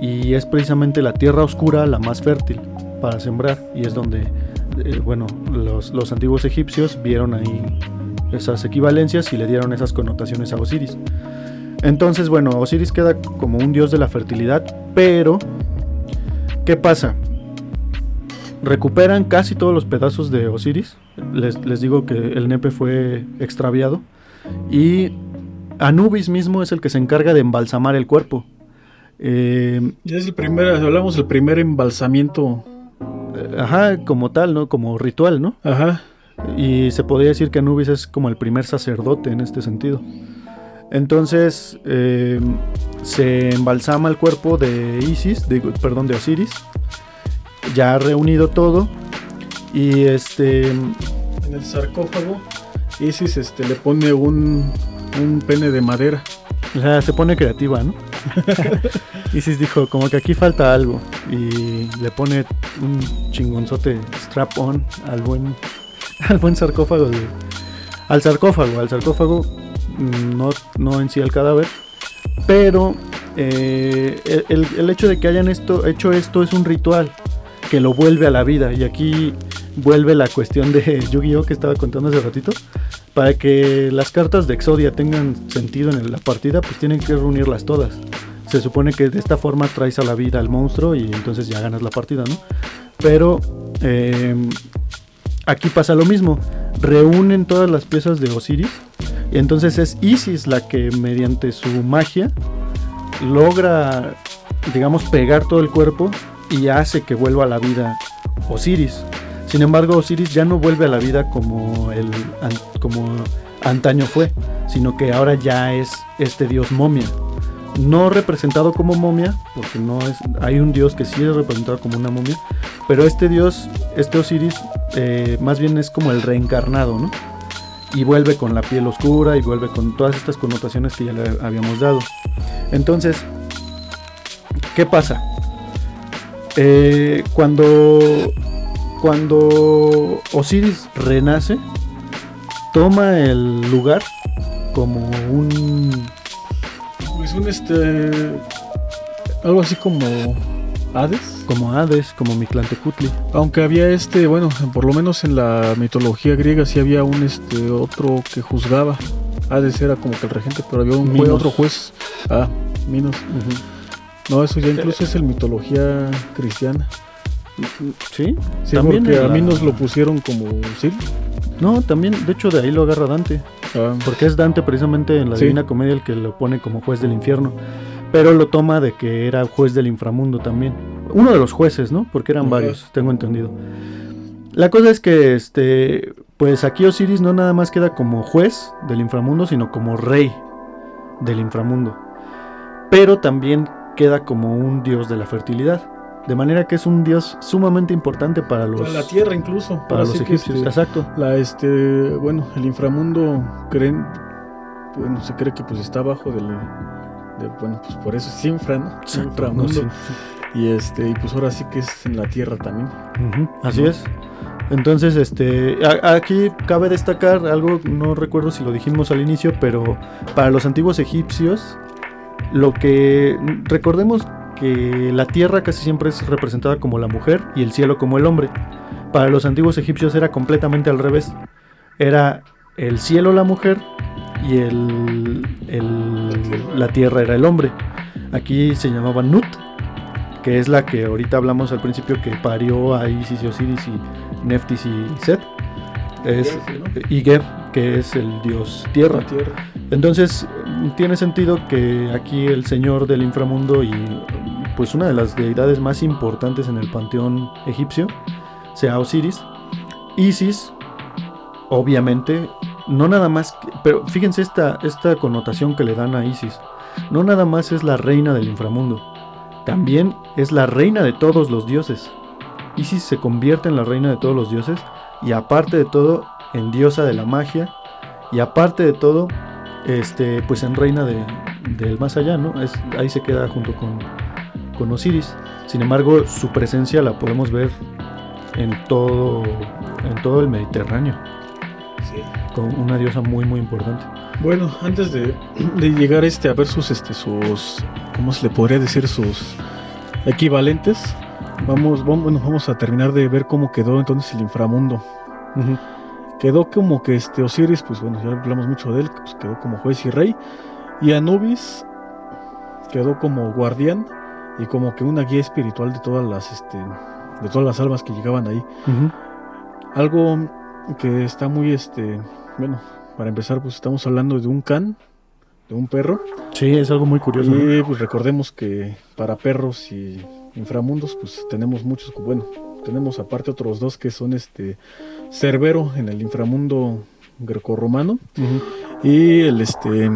y es precisamente la tierra oscura la más fértil para sembrar y es donde, eh, bueno, los, los antiguos egipcios vieron ahí esas equivalencias y le dieron esas connotaciones a Osiris. Entonces, bueno, Osiris queda como un dios de la fertilidad, pero ¿qué pasa? Recuperan casi todos los pedazos de Osiris. Les, digo que el nepe fue extraviado. Y Anubis mismo es el que se encarga de embalsamar el cuerpo. Eh, es el primer, hablamos del primer embalsamiento. Ajá, como tal, ¿no? Como ritual, ¿no? Ajá. Y se podría decir que Anubis es como el primer sacerdote en este sentido. Entonces eh, se embalsama el cuerpo de Isis, perdón, de Osiris, ya reunido todo. Y este. En el sarcófago, Isis este, le pone un, un pene de madera. O sea, se pone creativa, ¿no? [LAUGHS] Isis dijo, como que aquí falta algo. Y le pone un chingonzote strap-on al buen [LAUGHS] al buen sarcófago al sarcófago, al sarcófago, mm, no, no en sí al cadáver, pero eh, el, hecho de que hayan esto, hecho esto es un ritual que lo vuelve a la vida y aquí vuelve la cuestión de [LAUGHS] Yu-Gi-Oh que estaba contando hace ratito. Para que las cartas de Exodia tengan sentido en la partida, pues tienen que reunirlas todas. Se supone que de esta forma traes a la vida al monstruo y entonces ya ganas la partida, ¿no? Pero eh, Aquí pasa lo mismo, reúnen todas las piezas de Osiris. Y entonces es Isis la que mediante su magia logra, digamos, pegar todo el cuerpo y hace que vuelva a la vida Osiris. Sin embargo, Osiris ya no vuelve a la vida como, el, como antaño fue, sino que ahora ya es este dios momia no representado como momia, porque no es, hay un dios que sí es representado como una momia, pero este dios, este Osiris, eh, más bien es como el reencarnado, ¿no? Y vuelve con la piel oscura y vuelve con todas estas connotaciones que ya le habíamos dado. Entonces, ¿qué pasa? Eh, cuando, cuando Osiris renace, toma el lugar como un un este. Algo así como. Hades. como Hades, como Mictlantecutli. Aunque había este, bueno, por lo menos en la mitología griega sí había un este otro que juzgaba. Hades era como que el regente, pero había un otro juez. Ah, Minos. No, eso ya incluso es en mitología cristiana. ¿Sí? Sí, También porque a la- Minos lo pusieron como sí. No, también, de hecho de ahí lo agarra Dante. Ah, Porque es Dante precisamente en la Sí. Divina Comedia el que lo pone como juez del infierno. Pero lo toma de que era juez del inframundo también. Uno de los jueces, ¿no? Porque eran varios, tengo entendido. La cosa es que, este, pues aquí Osiris no nada más queda como juez del inframundo, sino como rey del inframundo. Pero también queda como un dios de la fertilidad. De manera que es un dios sumamente importante para los, para la tierra incluso. para los sí egipcios. este, Exacto. La este, bueno, el inframundo creen, bueno, se cree que pues está abajo del, de- bueno, pues por eso es infra, ¿no? Exacto, inframundo. no, sí, Y este, y pues ahora sí que es en la tierra también. Así ¿no? es. Entonces, este, a- aquí cabe destacar algo, no recuerdo si lo dijimos al inicio, pero para los antiguos egipcios, lo que recordemos que la tierra casi siempre es representada como la mujer y el cielo como el hombre. Para los antiguos egipcios era completamente al revés. Era el cielo la mujer y el, el- la tierra era el hombre. Aquí se llamaba Nut, que es la que ahorita hablamos al principio que parió a Isis y Osiris y Neftis y Set. Es, y Ger, que es el dios tierra. Entonces, tiene sentido que aquí el señor del inframundo y pues una de las deidades más importantes en el panteón egipcio sea Osiris. Isis, obviamente, no nada más, pero fíjense esta, esta connotación que le dan a Isis. No nada más es la reina del inframundo, también es la reina de todos los dioses. Isis se convierte en la reina de todos los dioses y aparte de todo, en diosa de la magia y aparte de todo, este, pues en reina de- del más allá, ¿no? Es, ahí se queda junto con, con Osiris. Sin embargo, su presencia la podemos ver en todo, en todo el Mediterráneo, con una diosa muy muy importante. Bueno, antes de, de llegar este a ver sus este sus ¿cómo se le podría decir sus equivalentes? Vamos, vamos, bueno, vamos a terminar de ver cómo quedó entonces el inframundo. Quedó como que este Osiris, pues bueno, ya hablamos mucho de él, pues quedó como juez y rey. Y Anubis quedó como guardián y como que una guía espiritual de todas las este de todas las almas que llegaban ahí. Algo que está muy este, bueno, para empezar pues estamos hablando de un can, de un perro. Sí, es algo muy curioso. Y pues recordemos que para perros y inframundos pues tenemos muchos, bueno, tenemos aparte otros dos que son este Cerbero en el inframundo grecorromano Ujú. y el este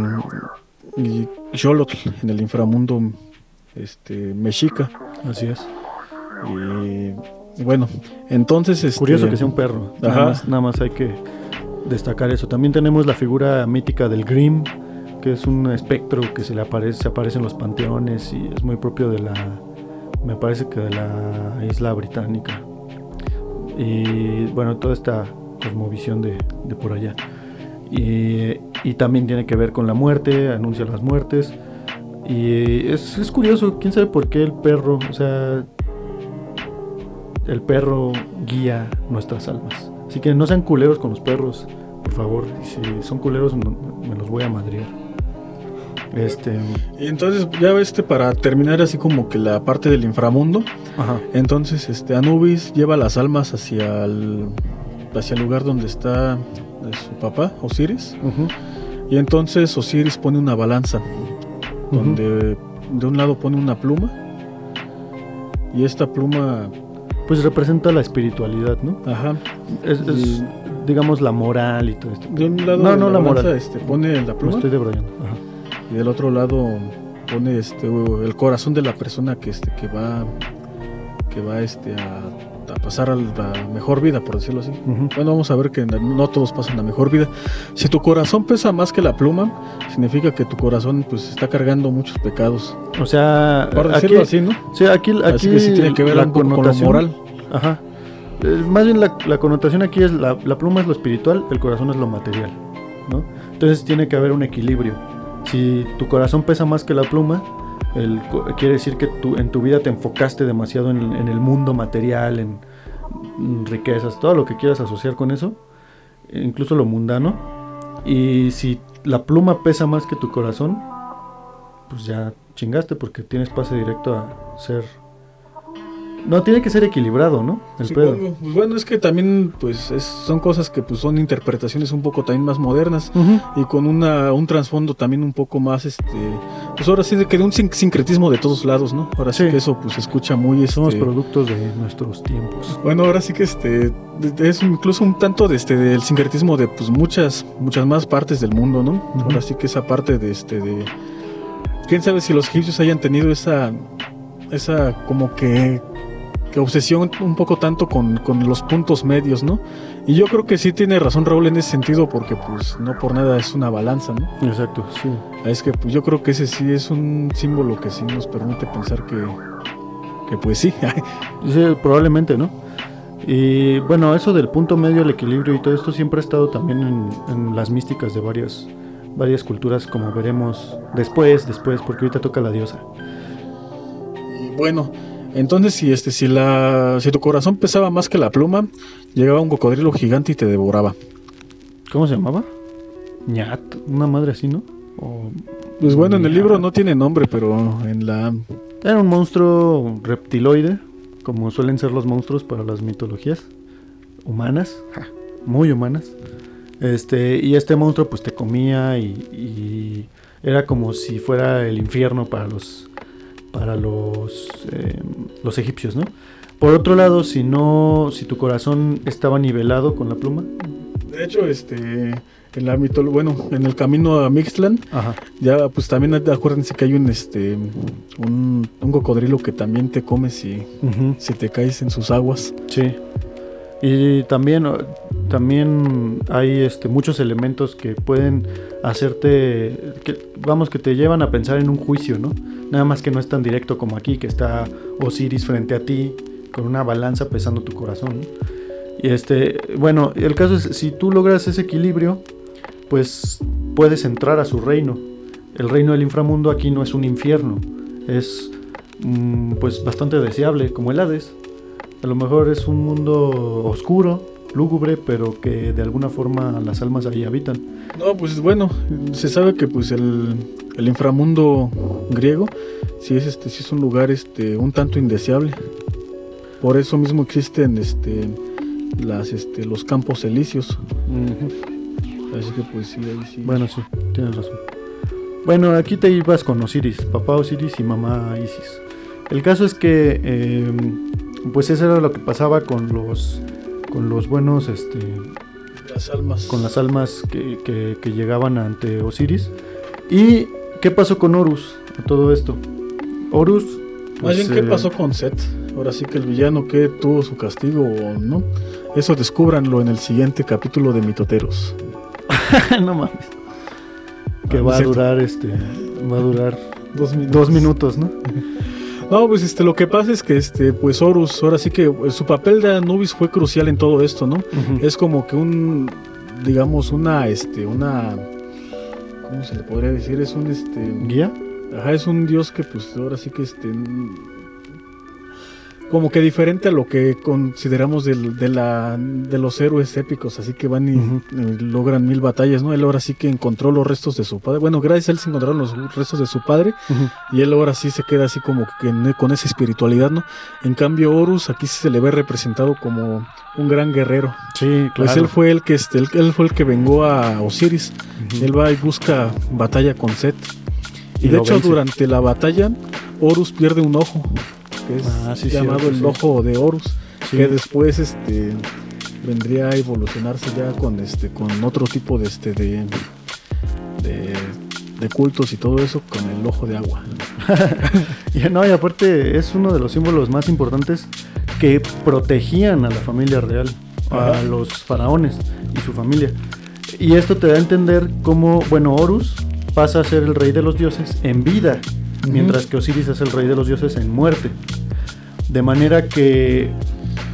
y Xolotl en el inframundo este mexica Así es. y bueno, entonces este Curioso que sea un perro. Nada más, nada más hay que destacar eso. También tenemos la figura mítica del Grim, que es un espectro que se le aparece, se aparece en los panteones y es muy propio de la, me parece que de la isla británica. Y bueno, toda esta cosmovisión de, de por allá. Y, y también tiene que ver con la muerte, anuncia las muertes. Y es, es curioso, quién sabe por qué el perro, o sea, el perro guía nuestras almas. Así que no sean culeros con los perros, por favor. Y si son culeros, no- me los voy a madrear. Este, y entonces ya este para terminar así como que la parte del inframundo ajá, Entonces, este Anubis lleva las almas hacia el, hacia el lugar donde está eh, su papá, Osiris. Y entonces Osiris pone una balanza, donde de un lado pone una pluma. Y esta pluma, pues representa la espiritualidad, ¿no? ajá, Es, digamos, la moral y todo esto. de un lado No, de no la moral. este, pone la pluma estoy debrayando. Ajá. y del otro lado pone este el corazón de la persona que este que va que va este a, a pasar a la mejor vida, por decirlo así. Bueno, vamos a ver que no todos pasan la mejor vida. Si tu corazón pesa más que la pluma, significa que tu corazón pues está cargando muchos pecados. O sea, Por aquí, decirlo así, ¿no? sí, aquí, aquí así que sí tiene que ver la con lo moral. Ajá. Eh, más bien la, la connotación aquí es la, la pluma es lo espiritual, el corazón es lo material, ¿no? Entonces tiene que haber un equilibrio. Si tu corazón pesa más que la pluma, el, quiere decir que tú, en tu vida te enfocaste demasiado en, en el mundo material, en, en riquezas, todo lo que quieras asociar con eso, incluso lo mundano. Y si la pluma pesa más que tu corazón, pues ya chingaste porque tienes pase directo a ser no, tiene que ser equilibrado, ¿no? El pedo. Pues bueno, es que también, pues, son cosas que pues son interpretaciones un poco también más modernas y con una, un trasfondo también un poco más, este, pues ahora sí de que de un sincretismo de todos lados, ¿no? Ahora sí, que eso pues se escucha muy, este, somos productos de nuestros tiempos. Bueno, ahora sí que este es incluso un tanto de este del sincretismo de pues muchas, muchas más partes del mundo, ¿no? Ahora sí que esa parte de este de quién sabe si los egipcios hayan tenido esa esa como que que obsesión un poco tanto con, los puntos medios, ¿no? Y yo creo que sí tiene razón Raúl en ese sentido, porque pues no por nada es una balanza, ¿no? Exacto, sí. Es que pues, yo creo que ese sí es un símbolo que sí nos permite pensar que, que pues sí. [LAUGHS] sí, probablemente, ¿no? Y bueno, eso del punto medio, el equilibrio y todo esto siempre ha estado también en, en las místicas de varias, varias culturas, como veremos después, después, porque ahorita toca la diosa. Y bueno, entonces, si este, si la, si tu corazón pesaba más que la pluma, llegaba un cocodrilo gigante y te devoraba. ¿Cómo se llamaba? Ñat, una madre así, ¿no? pues bueno, en el libro no tiene nombre, pero en la era un monstruo reptiloide, como suelen ser los monstruos para las mitologías humanas, muy humanas. Este, y este monstruo pues te comía y, y, era como si fuera el infierno para los para los, eh, los egipcios, ¿no? Por otro lado, si no, si tu corazón estaba nivelado con la pluma. De hecho, este, en la bueno, en el camino a Mixtlan, ya pues también acuérdense que hay un este un, cocodrilo que también te come si, si te caes en sus aguas. Sí. Y también, también hay este, muchos elementos que pueden hacerte, vamos, que te llevan a pensar en un juicio, ¿no? Nada más que no es tan directo como aquí, que está Osiris frente a ti con una balanza pesando tu corazón. Y este, bueno, el caso es, si tú logras ese equilibrio, pues puedes entrar a su reino. El reino del inframundo aquí no es un infierno, es mm, pues bastante deseable, como el Hades. A lo mejor es un mundo oscuro, lúgubre, pero que de alguna forma las almas ahí habitan. No, pues bueno, se sabe que pues el, inframundo griego sí es este sí es un lugar este un tanto indeseable. Por eso mismo existen este las este los campos elíseos. Así que pues sí, ahí sí. Bueno, sí, tienes razón. Bueno, aquí te ibas con Osiris, papá Osiris y mamá Isis. El caso es que em, pues eso era lo que pasaba con los con los buenos este las almas. con las almas que, que, llegaban ante Osiris. Y qué pasó con Horus a todo esto Horus más bien qué pues, pasó eh, con Set ahora sí que el villano que tuvo su castigo o no eso descúbranlo en el siguiente capítulo de Mitoteros. [LAUGHS] No mames. Que ah, va a durar este va a durar [LAUGHS] dos minutos, dos minutos ¿no? [LAUGHS] No, pues este, lo que pasa es que este, pues Horus, ahora sí que pues, su papel de Anubis fue crucial en todo esto, ¿no? Es como que un, digamos, una, este, una, ¿cómo se le podría decir? Es un, este, guía. Ajá, es un dios que, pues, ahora sí que, este, como que diferente a lo que consideramos de, la, de los héroes épicos, así que van y, logran mil batallas, ¿no? Él ahora sí que encontró los restos de su padre. Bueno, gracias a él se encontraron los restos de su padre y él ahora sí se queda así como que con esa espiritualidad, ¿no? En cambio, Horus aquí se le ve representado como un gran guerrero. Sí, claro. Pues él fue el que, este, él, fue el que vengó a Osiris. Él va y busca batalla con Set. Y, de hecho, durante la batalla, Horus pierde un ojo es ah, llamado el ojo de Horus, que después este vendría a evolucionarse ya con este con otro tipo de este de, de, cultos y todo eso con el ojo de agua. [LAUGHS] y, no, y aparte es uno de los símbolos más importantes que protegían a la familia real, a los faraones y su familia. Y esto te da a entender cómo, bueno, Horus pasa a ser el rey de los dioses en vida, mientras que Osiris es el rey de los dioses en muerte. De manera que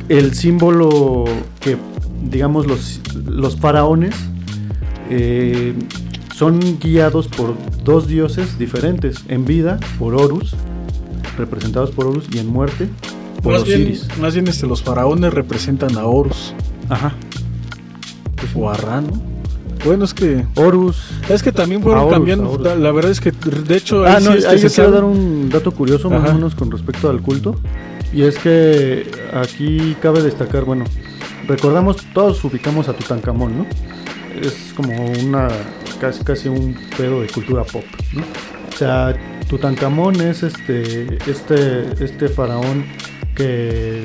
el símbolo que, digamos, los, los faraones eh, son guiados por dos dioses diferentes. En vida, por Horus, representados por Horus, y en muerte, por Más bien, Osiris. más bien este, los faraones representan a Horus Ajá. o a Ra, ¿no? Bueno, es que Horus. es que también fueron A Horus, cambiando. a Horus. La, la verdad es que de hecho Ah, ahí no, sí, ahí se quiero dar un dato curioso más o menos con respecto al culto. Y es que aquí cabe destacar, bueno, recordamos, todos ubicamos a Tutankamón, ¿no? Es como una, casi, casi un pedo de cultura pop, ¿no? O sea, Tutankamón es este, este, este faraón que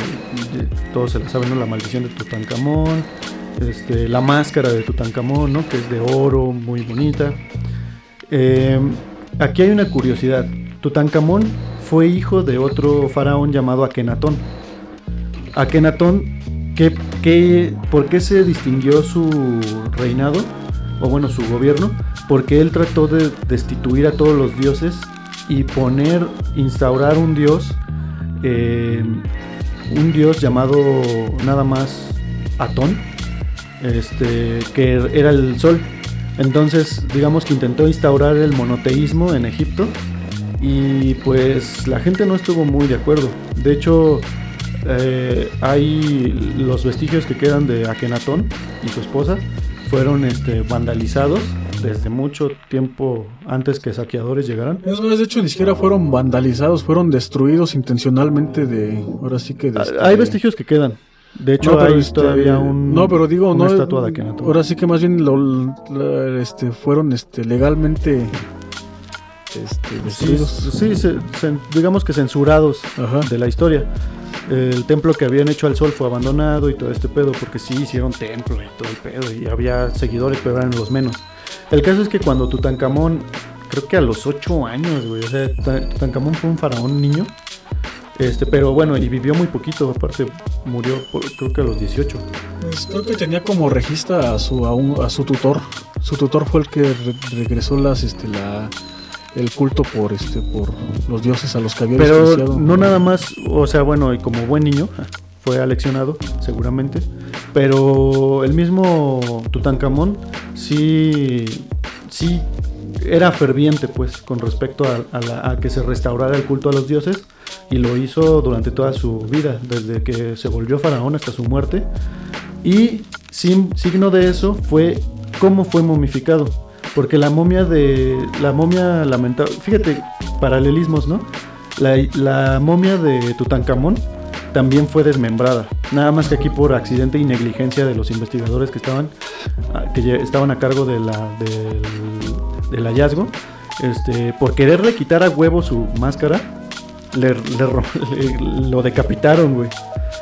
todos se la saben, ¿no? La maldición de Tutankamón, este, la máscara de Tutankamón, ¿no? Que es de oro, muy bonita. Eh, aquí hay una curiosidad. Tutankamón fue hijo de otro faraón llamado Akenatón. Akenatón, ¿qué, qué, por qué se distinguió su reinado? O bueno, su gobierno. Porque él trató de destituir a todos los dioses y poner, instaurar un dios, eh, un dios llamado nada más Atón, este, que era el sol. Entonces, digamos que intentó instaurar el monoteísmo en Egipto y pues la gente no estuvo muy de acuerdo. De hecho, eh, hay los vestigios que quedan de Akenatón y su esposa fueron este, vandalizados desde mucho tiempo antes que saqueadores llegaran. Es más, de hecho, ni siquiera fueron vandalizados, fueron destruidos intencionalmente de. Ahora sí que. Ah, este- Hay vestigios que quedan. De hecho, No, pero hay este, todavía un, No, pero digo, una no. estatua de. Ahora sí que más bien lo, la- este, fueron este, legalmente. Este, Sí, sí, se- se- digamos que censurados Ajá. de la historia. El templo que habían hecho al sol fue abandonado y todo este pedo, porque sí hicieron templo y todo el pedo, y había seguidores, pero eran los menos. El caso es que cuando Tutankamón, creo que a los 8 años, güey, o sea, Ta- Tutankamón fue un faraón niño, este, pero bueno, y vivió muy poquito, aparte murió por- creo que a los 18. Pues creo que tenía como regista a su, a, un- a su tutor. Su tutor fue el que re- regresó las, este, la, el culto por, este, por los dioses a los que había Pero despreciado. no nada más, o sea, bueno, y como buen niño, fue aleccionado, seguramente. Pero el mismo Tutankamón sí, sí era ferviente, pues, con respecto a, que se restaurara el culto a los dioses. Y lo hizo durante toda su vida, desde que se volvió faraón hasta su muerte. Y sin, signo de eso fue cómo fue momificado. Porque la momia de. La momia lamentable. Fíjate, paralelismos, ¿no? La, la momia de Tutankamón también fue desmembrada. Nada más que aquí por accidente y negligencia de los investigadores que estaban, a- que estaban a cargo de la, del, del hallazgo. Este, por quererle quitar a huevo su máscara, le, [LAUGHS] lo decapitaron, güey.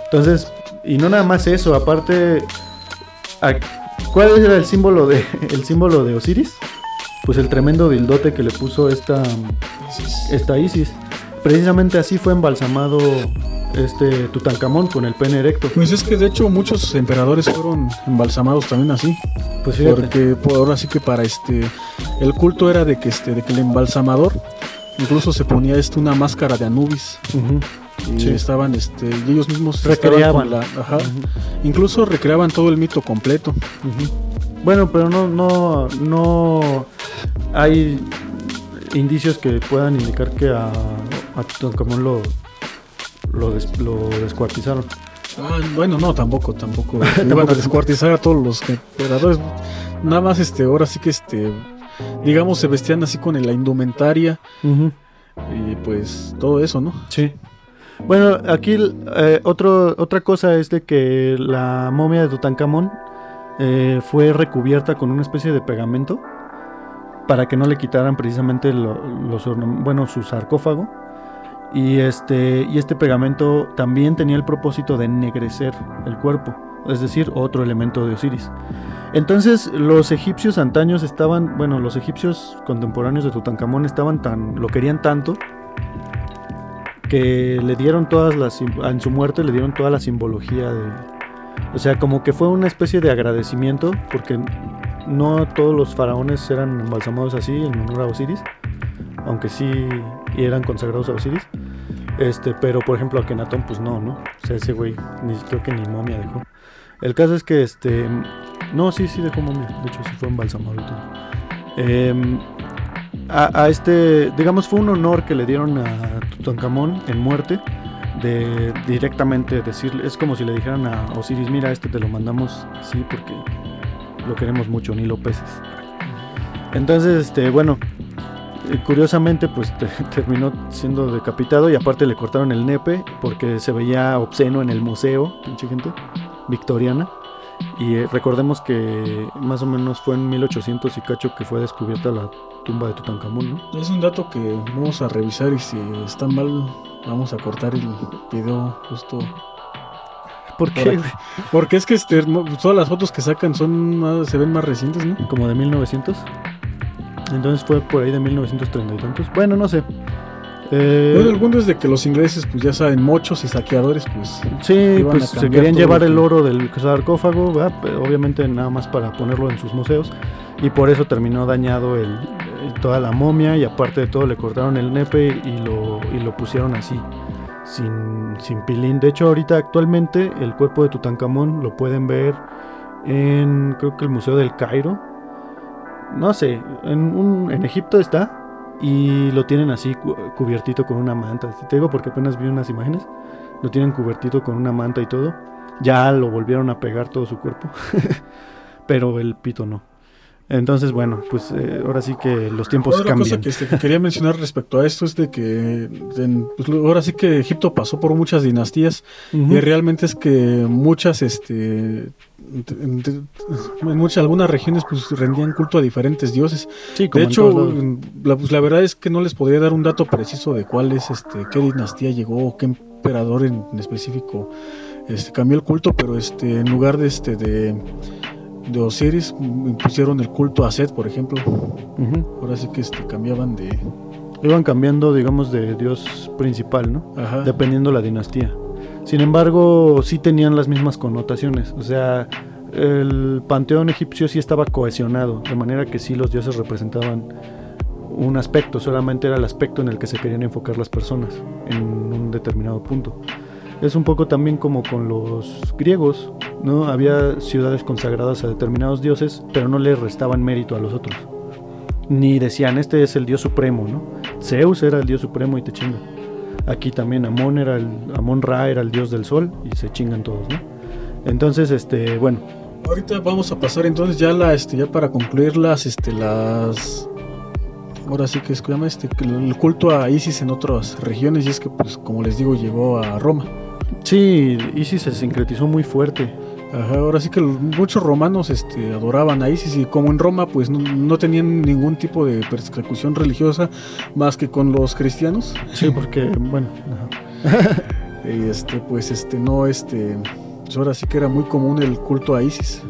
Entonces, y no nada más eso, aparte, ¿cuál era el símbolo de [LAUGHS] el símbolo de Osiris? Pues el tremendo dildote que le puso esta esta Isis. Precisamente así fue embalsamado este Tutankamón con el pene erecto. Pues es que de hecho muchos emperadores fueron embalsamados también así. Pues fíjate. Porque por ahora sí que para este el culto era de que este de que el embalsamador incluso se ponía este una máscara de Anubis Ujú, y Sí. estaban este y ellos mismos estaban Recreaban. la- ajá, incluso recreaban todo el mito completo. Bueno, pero no, no, no hay indicios que puedan indicar que a, a Tutankamón lo, lo, des- lo descuartizaron. Ah, bueno, no, tampoco, tampoco. [LAUGHS] Iban a descuartizar a todos los emperadores. Nada más este ahora sí que este digamos se vestían así con la indumentaria y pues todo eso, ¿no? Sí. Bueno, aquí eh, otro, otra cosa es de que la momia de Tutankamón eh, fue recubierta con una especie de pegamento para que no le quitaran precisamente lo- los bueno, su sarcófago. Y este, y este pegamento también tenía el propósito de ennegrecer el cuerpo, es decir, otro elemento de Osiris. Entonces, los egipcios antaños estaban, bueno, los egipcios contemporáneos de Tutankamón estaban tan, lo querían tanto que le dieron todas las en su muerte le dieron toda la simbología de o sea como que fue una especie de agradecimiento porque no todos los faraones eran embalsamados así en honor a Osiris aunque sí eran consagrados a Osiris. Este pero por ejemplo Akenatón pues no no o sea ese güey ni creo que ni momia dejó. El caso es que este no sí sí dejó momia. De hecho sí fue embalsamado y todo. Em, a, este, digamos, fue un honor que le dieron a Tutankamón en muerte de directamente decirle, es como si le dijeran a Osiris, mira, este te lo mandamos así porque lo queremos mucho, ni lo peces. Entonces, este, bueno, eh, curiosamente, pues [LAUGHS] terminó siendo decapitado y aparte le cortaron el nepe porque se veía obsceno en el museo, pinche gente, victoriana. Y eh, recordemos que más o menos fue en 1800 y cacho que fue descubierta la tumba de Tutankamón, ¿no? Es un dato que vamos a revisar y si está mal vamos a cortar el video justo. ¿Por qué? [LAUGHS] Porque es que este, todas las fotos que sacan son se ven más recientes, ¿no? Como de 1900. Entonces fue por ahí de 1930 y tantos. Bueno, no sé. Eh, bueno, el punto es de que los ingleses, pues ya saben, mochos y saqueadores, pues. Sí, pues se querían llevar el oro del sarcófago, obviamente nada más para ponerlo en sus museos. Y por eso terminó dañado el, toda la momia y aparte de todo le cortaron el nepe y lo, y lo pusieron así, sin, sin pilín. De hecho, ahorita actualmente el cuerpo de Tutankamón lo pueden ver en, creo que el Museo del Cairo. No sé, en, en Egipto está y lo tienen así cubiertito con una manta. Te digo porque apenas vi unas imágenes. Lo tienen cubiertito con una manta y todo. Ya lo volvieron a pegar todo su cuerpo. [LAUGHS] Pero el pito no. Entonces, bueno, pues eh, ahora sí que los tiempos Otra cambian. cosa que, quería mencionar respecto a esto es de que pues, ahora sí que Egipto pasó por muchas dinastías y realmente es que muchas, este, en, muchas algunas regiones pues rendían culto a diferentes dioses. de hecho, la, pues, la verdad es que no les podría dar un dato preciso de cuál es, este, qué dinastía llegó o qué emperador en, específico este, cambió el culto, pero este, en lugar de este de de Osiris pusieron el culto a Set, por ejemplo. Ahora sí que este, cambiaban de... Iban cambiando, digamos, de dios principal, ¿no? Ajá. Dependiendo la dinastía. Sin embargo, sí tenían las mismas connotaciones. O sea, el panteón egipcio sí estaba cohesionado, de manera que sí los dioses representaban un aspecto, solamente era el aspecto en el que se querían enfocar las personas en un determinado punto. Es un poco también como con los griegos, ¿no? Había ciudades consagradas a determinados dioses, pero no le restaban mérito a los otros. Ni decían, este es el dios supremo, ¿no? Zeus era el dios supremo y te chingan. Aquí también Amón era el Amón Ra era el dios del sol y se chingan todos, ¿no? Entonces, este, bueno, ahorita vamos a pasar entonces ya la este ya para concluir las este las ahora sí que es que este el culto a Isis en otras regiones y es que pues como les digo llegó a Roma. Sí, Isis se sincretizó muy fuerte. Ajá, ahora sí que muchos romanos este, adoraban a Isis y como en Roma pues no, tenían ningún tipo de persecución religiosa más que con los cristianos. Sí, porque bueno. [LAUGHS] y este pues este no este pues ahora sí que era muy común el culto a Isis.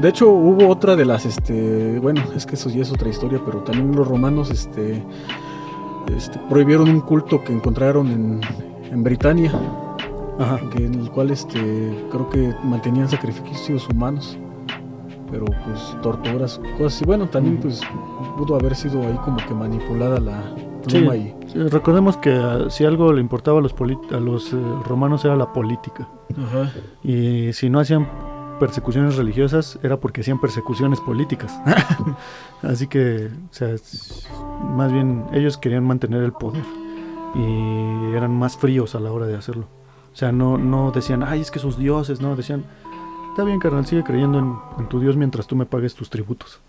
De hecho hubo otra de las este bueno es que eso ya es otra historia pero también los romanos este, este prohibieron un culto que encontraron en en Britania, en el cual este, creo que mantenían sacrificios humanos, pero pues torturas, cosas así. Bueno, también pues pudo haber sido ahí como que manipulada la pluma y... recordemos que ah, si algo le importaba a los, a los eh, romanos era la política. Y si no hacían persecuciones religiosas era porque hacían persecuciones políticas. [LAUGHS] Así que, o sea, más bien ellos querían mantener el poder y eran más fríos a la hora de hacerlo. O sea, no, no decían, ay, es que sus dioses, no, decían, está bien, carnal, sigue creyendo en, tu Dios mientras tú me pagues tus tributos.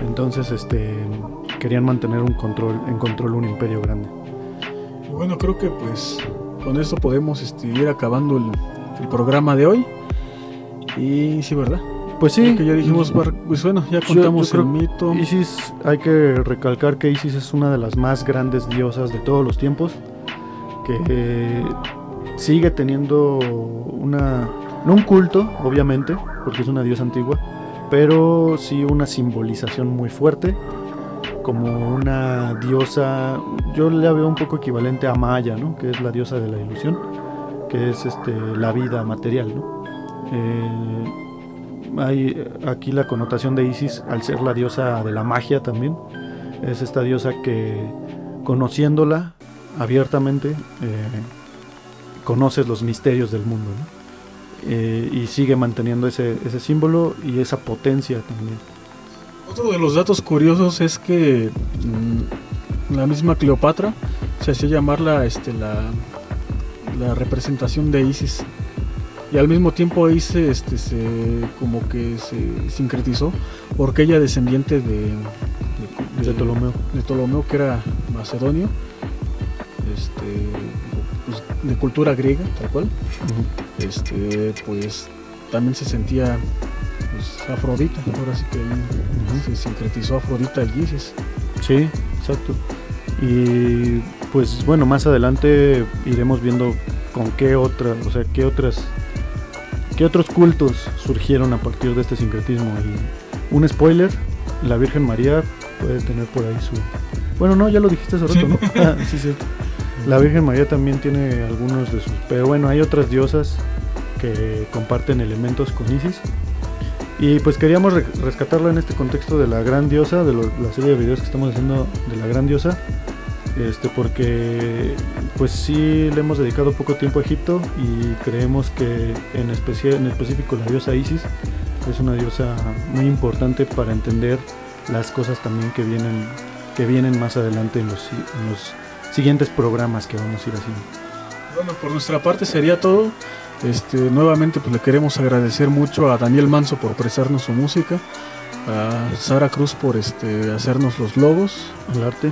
Entonces, este, querían mantener un control, en control un imperio grande. Bueno, creo que pues con esto podemos este, ir acabando el, el programa de hoy. Y sí, ¿verdad? Pues sí. Que ya dijimos, pues bueno, ya contamos el mito. Isis, hay que recalcar que Isis es una de las más grandes diosas de todos los tiempos. Que sigue teniendo una. No un culto, obviamente, porque es una diosa antigua, pero sí una simbolización muy fuerte. Como una diosa. Yo la veo un poco equivalente a Maya, ¿no? Que es la diosa de la ilusión, que es este, la vida material, ¿no? Eh, hay aquí la connotación de Isis al ser la diosa de la magia también. Es esta diosa que conociéndola abiertamente eh, conoces los misterios del mundo eh, y sigue manteniendo ese, símbolo y esa potencia también. Otro de los datos curiosos es que mm, la misma Cleopatra se hacía llamar la, este, la representación de Isis y al mismo tiempo ahí se, este, se como que se sincretizó porque ella descendiente de, de, Ptolomeo. de Ptolomeo que era macedonio este, pues, de cultura griega tal cual este pues también se sentía pues, Afrodita ahora sí que ahí se sincretizó Afrodita el Isis. Sí exacto. Y pues bueno más adelante iremos viendo con qué otras o sea qué otras ¿Qué otros cultos surgieron a partir de este sincretismo? Y un spoiler, la Virgen María puede tener por ahí su... Bueno, no, ya lo dijiste hace rato, ¿no? [LAUGHS] Ah, sí, sí. La Virgen María también tiene algunos de sus... Pero bueno, hay otras diosas que comparten elementos con Isis. Y pues queríamos rescatarla en este contexto de la gran diosa, de la serie de videos que estamos haciendo de la gran diosa este, porque pues sí le hemos dedicado poco tiempo a Egipto y creemos que en, especial, en específico la diosa Isis es una diosa muy importante para entender las cosas también que vienen, que vienen más adelante en los, en los siguientes programas que vamos a ir haciendo. Bueno, por nuestra parte sería todo. Este, nuevamente pues le queremos agradecer mucho a Daniel Manso por prestarnos su música, a Sara Cruz por este, hacernos los logos, el arte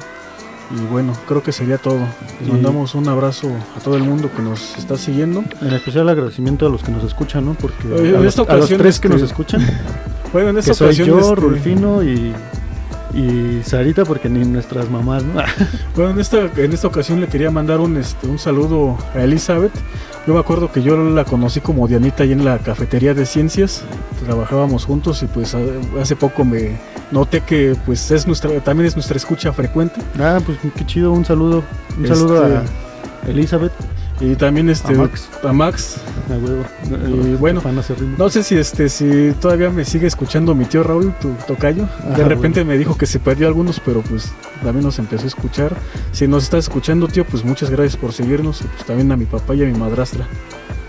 y bueno, creo que sería todo. Les mandamos un abrazo a todo el mundo que nos está siguiendo. En especial agradecimiento a los que nos escuchan, ¿no? Porque a, los, tres que nos escuchan. [LAUGHS] bueno, en esta que soy yo, este, Rulfino y y Sarita porque ni nuestras mamás, ¿no? [LAUGHS] bueno, en esta, en esta ocasión le quería mandar un, este, un saludo a Elizabeth. Yo me acuerdo que yo la conocí como Dianita ahí en la cafetería de ciencias. Trabajábamos juntos y pues hace poco me noté que pues es nuestra, también es nuestra escucha frecuente. Ah, pues qué chido, un saludo. Un saludo a este, Elizabeth. Y también este a Max. Y bueno, no sé si este si todavía me sigue escuchando mi tío Raúl, tu tocayo. de repente me dijo que se perdió algunos, pero pues también nos empezó a escuchar. Si nos estás escuchando, tío, pues muchas gracias por seguirnos. Y pues también a mi papá y a mi madrastra.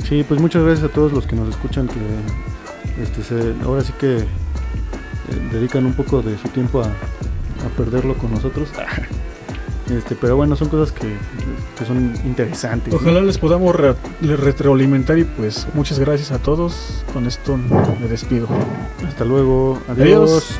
Sí, pues muchas gracias a todos los que nos escuchan que este se, ahora sí que eh, dedican un poco de su tiempo a, a perderlo con nosotros. [LAUGHS] Este, pero bueno, son cosas que, son interesantes. Ojalá les podamos retroalimentar y pues muchas gracias a todos. Con esto me despido. Hasta luego. Adiós.